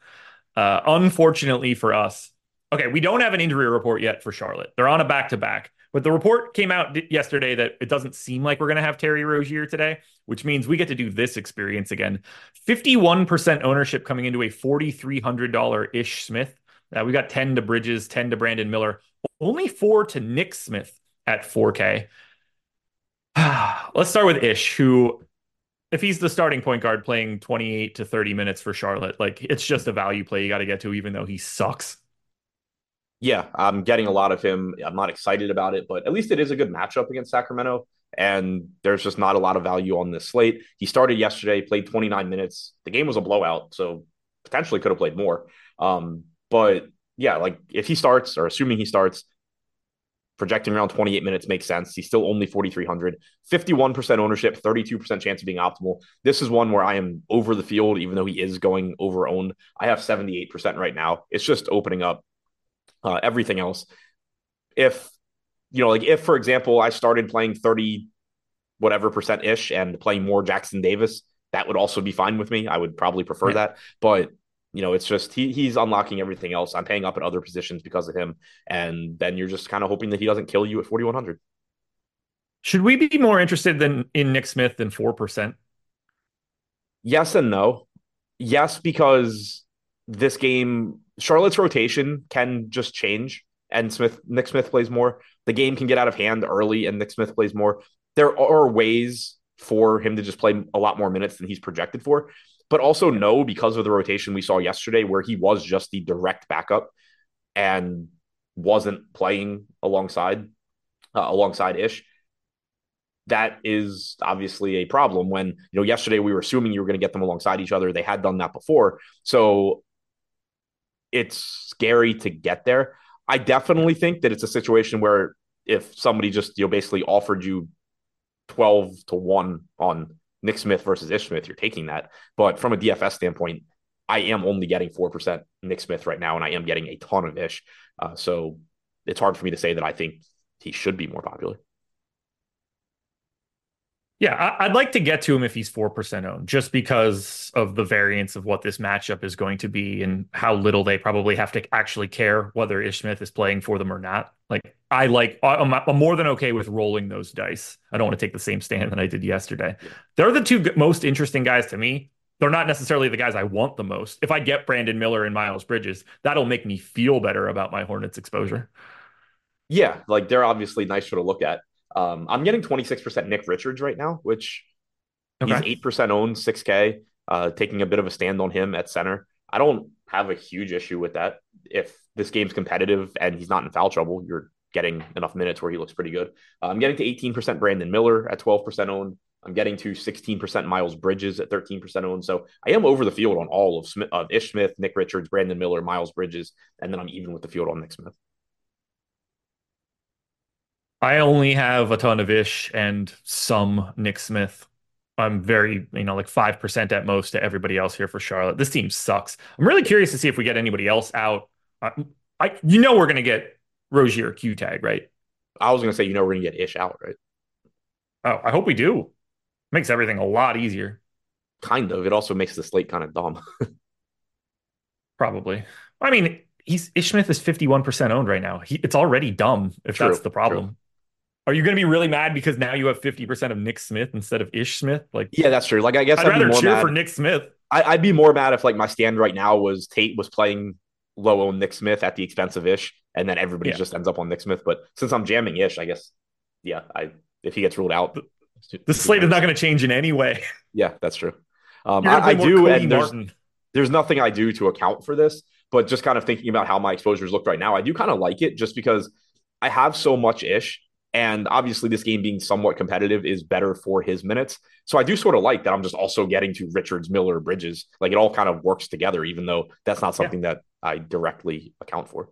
Speaker 1: Uh, unfortunately for us, Okay, we don't have an injury report yet for Charlotte. They're on a back to back. But the report came out yesterday that it doesn't seem like we're going to have Terry Rozier today, which means we get to do this experience again. 51% ownership coming into a $4,300 Ish Smith. Uh, we got 10 to Bridges, 10 to Brandon Miller, only four to Nick Smith at 4K. (sighs) Let's start with Ish, who, if he's the starting point guard playing 28 to 30 minutes for Charlotte, like it's just a value play you got to get to, even though he sucks
Speaker 2: yeah, I'm getting a lot of him. I'm not excited about it, but at least it is a good matchup against Sacramento. And there's just not a lot of value on this slate. He started yesterday, played 29 minutes. The game was a blowout, so potentially could have played more. Um, but yeah, like if he starts, or assuming he starts, projecting around 28 minutes makes sense. He's still only 4,300, 51% ownership, 32% chance of being optimal. This is one where I am over the field, even though he is going over owned. I have 78% right now. It's just opening up uh, everything else. If you know, like if for example, I started playing thirty whatever percent ish and playing more Jackson Davis, that would also be fine with me. I would probably prefer yeah. that, but you know, it's just he he's unlocking everything else. I'm paying up at other positions because of him, and then you're just kind of hoping that he doesn't kill you at 4100.
Speaker 1: Should we be more interested than in Nick Smith than four percent?
Speaker 2: Yes and no. Yes, because this game Charlotte's rotation can just change and Smith Nick Smith plays more. The game can get out of hand early and Nick Smith plays more. There are ways for him to just play a lot more minutes than he's projected for. But also no, because of the rotation we saw yesterday where he was just the direct backup and wasn't playing alongside uh, alongside Ish. That is obviously a problem when, you know, yesterday we were assuming you were going to get them alongside each other. They had done that before. So it's scary to get there. I definitely think that it's a situation where if somebody just you know basically offered you 12 to 1 on Nick Smith versus Ish Smith, you're taking that. But from a DFS standpoint, I am only getting 4% Nick Smith right now, and I am getting a ton of Ish. Uh, so it's hard for me to say that I think he should be more popular.
Speaker 1: Yeah, I, would like to get to him if he's 4% owned, just because of the variance of what this matchup is going to be and how little they probably have to actually care whether Ish Smith is playing for them or not. Like, I like, I'm, I'm more than okay with rolling those dice. I don't want to take the same stand that I did yesterday. They're the two most interesting guys to me. They're not necessarily the guys I want the most. If I get Brandon Miller and Miles Bridges, that'll make me feel better about my Hornets exposure.
Speaker 2: Yeah, like they're obviously nicer to look at. Um, I'm getting 26% Nick Richards right now, which okay. he's 8% owned, 6K, uh, taking a bit of a stand on him at center. I don't have a huge issue with that. If this game's competitive and he's not in foul trouble, you're getting enough minutes where he looks pretty good. Uh, I'm getting to 18% Brandon Miller at 12% owned. I'm getting to 16% Miles Bridges at 13% owned. So I am over the field on all of Smith, of Ish Smith, Nick Richards, Brandon Miller, Miles Bridges, and then I'm even with the field on Nick Smith.
Speaker 1: I only have a ton of Ish and some Nick Smith. I'm very, you know, like 5% at most to everybody else here for Charlotte. This team sucks. I'm really curious to see if we get anybody else out. I, I you know, we're going to get Rozier Q tag, right?
Speaker 2: I was going to say, you know, we're going to get Ish out, right?
Speaker 1: Oh, I hope we do. Makes everything a lot easier.
Speaker 2: Kind of. It also makes the slate kind of dumb. (laughs)
Speaker 1: Probably. I mean, he's Ish Smith is 51% owned right now. He, it's already dumb if true, that's the problem. True. Are you going to be really mad because now you have 50% of Nick Smith instead of Ish Smith? Like,
Speaker 2: yeah, that's true. Like, I guess
Speaker 1: I'd, I'd rather cheer mad. for Nick Smith.
Speaker 2: I, would be more mad if like my stand right now was Tate was playing low on Nick Smith at the expense of Ish, and then everybody yeah. just ends up on Nick Smith. But since I'm jamming Ish, I guess, yeah, I if he gets ruled out,
Speaker 1: the, the slate is not going to change in any way. (laughs)
Speaker 2: Yeah, that's true. Um, I, I do, Cody and there's, there's nothing I do to account for this, but just kind of thinking about how my exposures look right now, I do kind of like it just because I have so much Ish and obviously, this game being somewhat competitive is better for his minutes. So I do sort of like that I'm just also getting to Richards, Miller, Bridges. Like it all kind of works together, even though that's not something yeah. that I directly account for.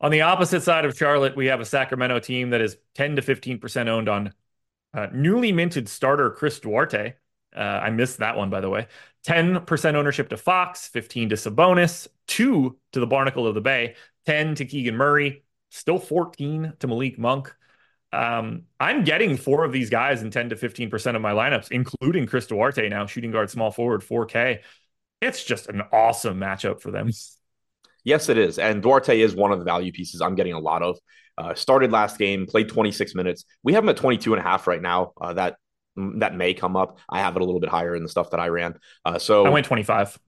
Speaker 1: On the opposite side of Charlotte, we have a Sacramento team that is 10 to 15% owned on uh, newly minted starter Chris Duarte. Uh, I missed that one, by the way. 10% ownership to Fox, 15 to Sabonis, 2 to the Barnacle of the Bay, 10 to Keegan Murray, still 14 to Malik Monk. Um, I'm getting four of these guys in 10 to 15% of my lineups, including Chris Duarte now, shooting guard, small forward, 4K. It's just an awesome matchup for them. (laughs)
Speaker 2: Yes, it is. And Duarte is one of the value pieces I'm getting a lot of. Uh, started last game, played 26 minutes. We have him at 22 and a half right now. Uh, that that may come up. I have it a little bit higher in the stuff that I ran. Uh, so
Speaker 1: I went 25.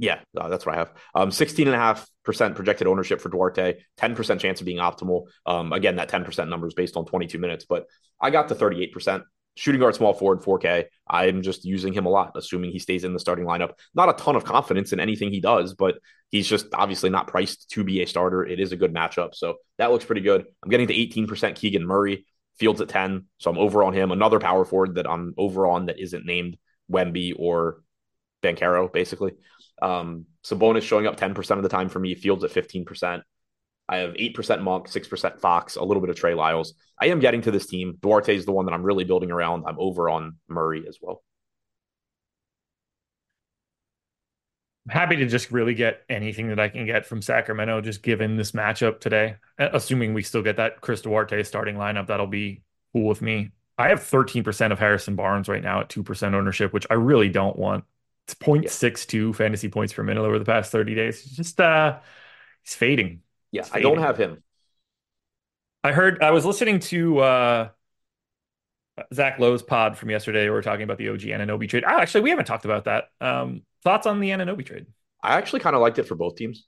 Speaker 2: Yeah, uh, that's what I have. Um, 16.5% projected ownership for Duarte, 10% chance of being optimal. Um, again, that 10% number is based on 22 minutes, but I got to 38%. Shooting guard, small forward, 4K. I'm just using him a lot, assuming he stays in the starting lineup. Not a ton of confidence in anything he does, but he's just obviously not priced to be a starter. It is a good matchup. So that looks pretty good. I'm getting to 18% Keegan Murray, Fields at 10. So I'm over on him. Another power forward that I'm over on that isn't named Wemby or Banchero, basically. Um, Sabonis showing up 10% of the time for me, Fields at 15%. I have 8% Monk, 6% Fox, a little bit of Trey Lyles. I am getting to this team. Duarte is the one that I'm really building around. I'm over on Murray as well.
Speaker 1: I'm happy to just really get anything that I can get from Sacramento, just given this matchup today. Assuming we still get that Chris Duarte starting lineup, that'll be cool with me. I have 13% of Harrison Barnes right now at 2% ownership, which I really don't want. It's 0.62 fantasy points per minute over the past 30 days. Just uh he's fading.
Speaker 2: Yeah,
Speaker 1: fading.
Speaker 2: I don't have him.
Speaker 1: I heard I was listening to uh Zach Lowe's pod from yesterday. We were talking about the OG Anunoby trade. Oh, actually, we haven't talked about that. Um, thoughts on the Anunoby trade?
Speaker 2: I actually kind of liked it for both teams.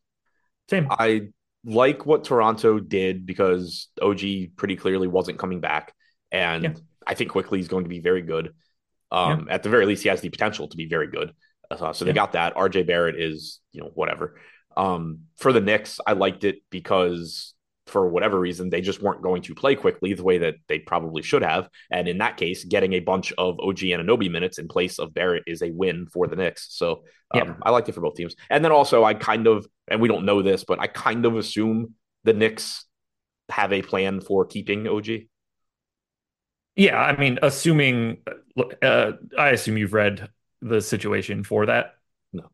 Speaker 1: Same.
Speaker 2: I like what Toronto did because OG pretty clearly wasn't coming back, and yeah. I think Quickley is going to be very good. Um, yeah. At the very least, he has the potential to be very good. So they got that. RJ Barrett is, you know, whatever. Um, for the Knicks, I liked it because for whatever reason, they just weren't going to play Quickley the way that they probably should have. And in that case, getting a bunch of OG Anunoby minutes in place of Barrett is a win for the Knicks. So um, yeah. I liked it for both teams. And then also, I kind of, and we don't know this, but I kind of assume the Knicks have a plan for keeping OG.
Speaker 1: Yeah, I mean, assuming, uh, I assume you've read the situation for that?
Speaker 2: No.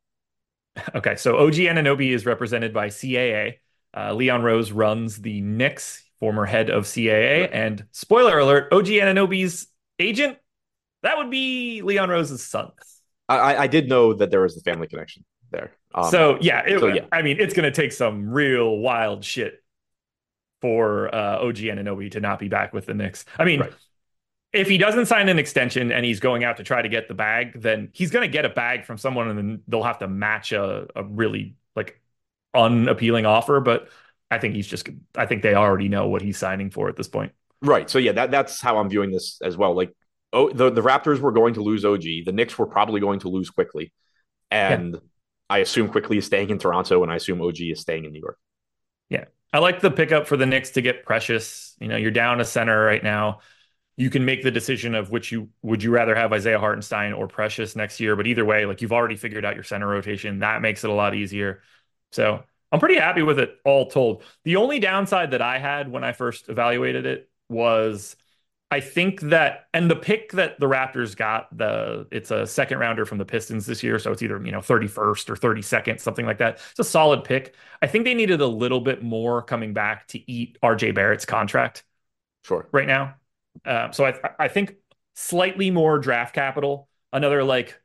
Speaker 2: (laughs)
Speaker 1: Okay, so OG Anunoby is represented by CAA. Uh, Leon Rose runs the Knicks, former head of CAA. And spoiler alert, OG Anunoby's agent, that would be Leon Rose's son.
Speaker 2: I, I did know that there was the family connection there.
Speaker 1: Um, so yeah, it, so, yeah, I mean, it's going to take some real wild shit for uh, OG Anunoby to not be back with the Knicks. I mean, right. If he doesn't sign an extension and he's going out to try to get the bag, then he's going to get a bag from someone, and then they'll have to match a, a really like unappealing offer. But I think he's just. I think they already know what he's signing for at this point.
Speaker 2: Right. So yeah, that that's how I'm viewing this as well. Like, oh, the the Raptors were going to lose OG. The Knicks were probably going to lose Quickley. and yeah. I assume Quickley is staying in Toronto, and I assume OG is staying in New York.
Speaker 1: Yeah, I like the pickup for the Knicks to get Precious. You know, you're down a center right now. You can make the decision of which you would you rather have Isaiah Hartenstein or Precious next year. But either way, like you've already figured out your center rotation. That makes it a lot easier. So I'm pretty happy with it all told. The only downside that I had when I first evaluated it was I think that and the pick that the Raptors got, the it's a second rounder from the Pistons this year, so it's either, you know, 31st or 32nd, something like that. It's a solid pick. I think they needed a little bit more coming back to eat RJ Barrett's contract.
Speaker 2: Sure.
Speaker 1: Right now. Uh, so I I think slightly more draft capital, another like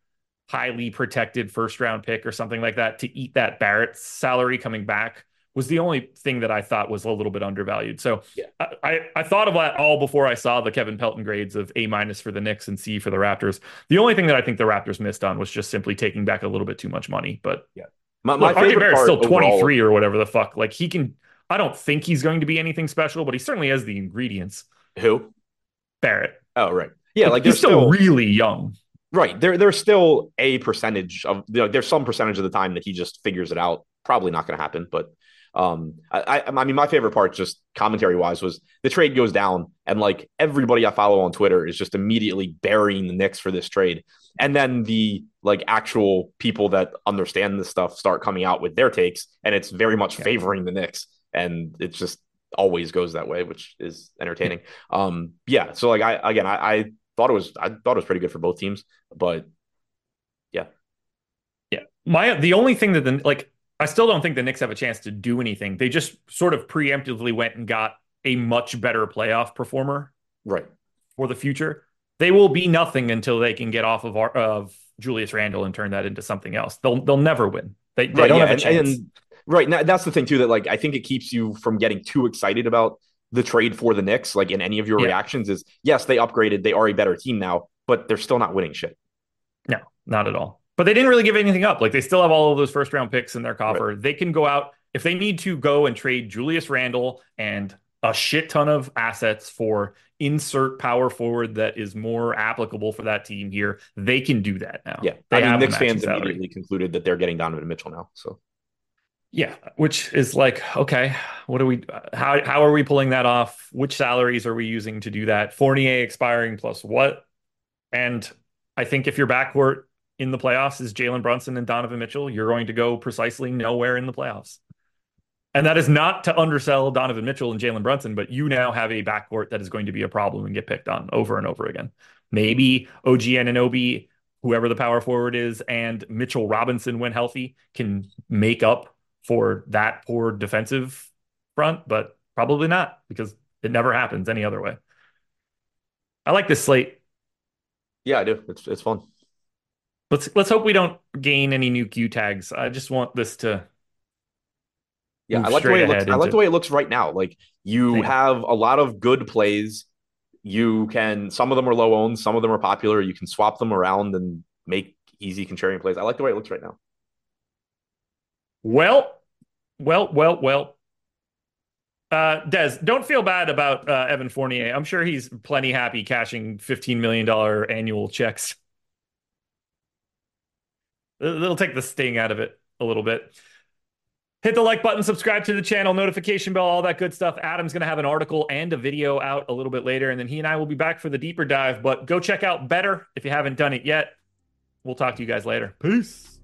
Speaker 1: highly protected first round pick or something like that to eat that Barrett salary coming back was the only thing that I thought was a little bit undervalued. So yeah. I, I thought of that all before I saw the Kevin Pelton grades of A minus for the Knicks and C for the Raptors. The only thing that I think the Raptors missed on was just simply taking back a little bit too much money. But
Speaker 2: yeah,
Speaker 1: my, my look, RJ Barrett's still 23 overall, or whatever the fuck. Like he can, I don't think he's going to be anything special, but he certainly has the ingredients.
Speaker 2: Who?
Speaker 1: Barrett.
Speaker 2: Oh, right. Yeah, like,
Speaker 1: like he's still, still really young.
Speaker 2: Right. There, there's still a percentage of, you know, there's some percentage of the time that he just figures it out. Probably not going to happen, but um, I, I, I mean, my favorite part, just commentary wise, was the trade goes down, and like everybody I follow on Twitter is just immediately burying the Knicks for this trade, and then the like actual people that understand this stuff start coming out with their takes, and it's very much yeah. favoring the Knicks, and it's just always goes that way, which is entertaining. Um, yeah, so like I again, I, I thought it was I thought it was pretty good for both teams, but yeah,
Speaker 1: yeah. My the only thing that the like I still don't think the Knicks have a chance to do anything. They just sort of preemptively went and got a much better playoff performer,
Speaker 2: right,
Speaker 1: for the future. They will be nothing until they can get off of our, of Julius Randle and turn that into something else. They'll they'll never win. They, they right, don't yeah, have a chance. And, and,
Speaker 2: right now, that's the thing too. That like I think it keeps you from getting too excited about the trade for the Knicks. Like in any of your yeah. reactions, is yes, they upgraded. They are a better team now, but they're still not winning shit.
Speaker 1: No, not at all. But they didn't really give anything up. Like they still have all of those first round picks in their coffer. Right. They can go out if they need to go and trade Julius Randle and a shit ton of assets for insert power forward that is more applicable for that team here. They can do that now.
Speaker 2: Yeah,
Speaker 1: they
Speaker 2: I mean, Knicks fans salary. immediately concluded that they're getting Donovan Mitchell now. So
Speaker 1: yeah, which is like, okay, what are we how how are we pulling that off? Which salaries are we using to do that? Fournier expiring plus what? And I think if your backcourt in the playoffs is Jalen Brunson and Donovan Mitchell, you're going to go precisely nowhere in the playoffs. And that is not to undersell Donovan Mitchell and Jalen Brunson, but you now have a backcourt that is going to be a problem and get picked on over and over again. Maybe OG Anunoby, whoever the power forward is, and Mitchell Robinson, when healthy, can make up for that poor defensive front, but probably not because it never happens any other way. I like this slate.
Speaker 2: Yeah, I do. It's it's fun.
Speaker 1: Let's let's hope we don't gain any new Q tags. I just want this to.
Speaker 2: Yeah, I like the way it looks. Into... I like the way it looks right now. Like you have a lot of good plays. You can some of them are low owned, some of them are popular. You can swap them around and make easy contrarian plays. I like the way it looks right now.
Speaker 1: Well, well, well, well. Uh, Des, don't feel bad about uh, Evan Fournier. I'm sure he's plenty happy cashing $15 million annual checks. It'll take the sting out of it a little bit. Hit the like button, subscribe to the channel, notification bell, all that good stuff. Adam's going to have an article and a video out a little bit later, and then he and I will be back for the deeper dive. But go check out Betr if you haven't done it yet. We'll talk to you guys later. Peace.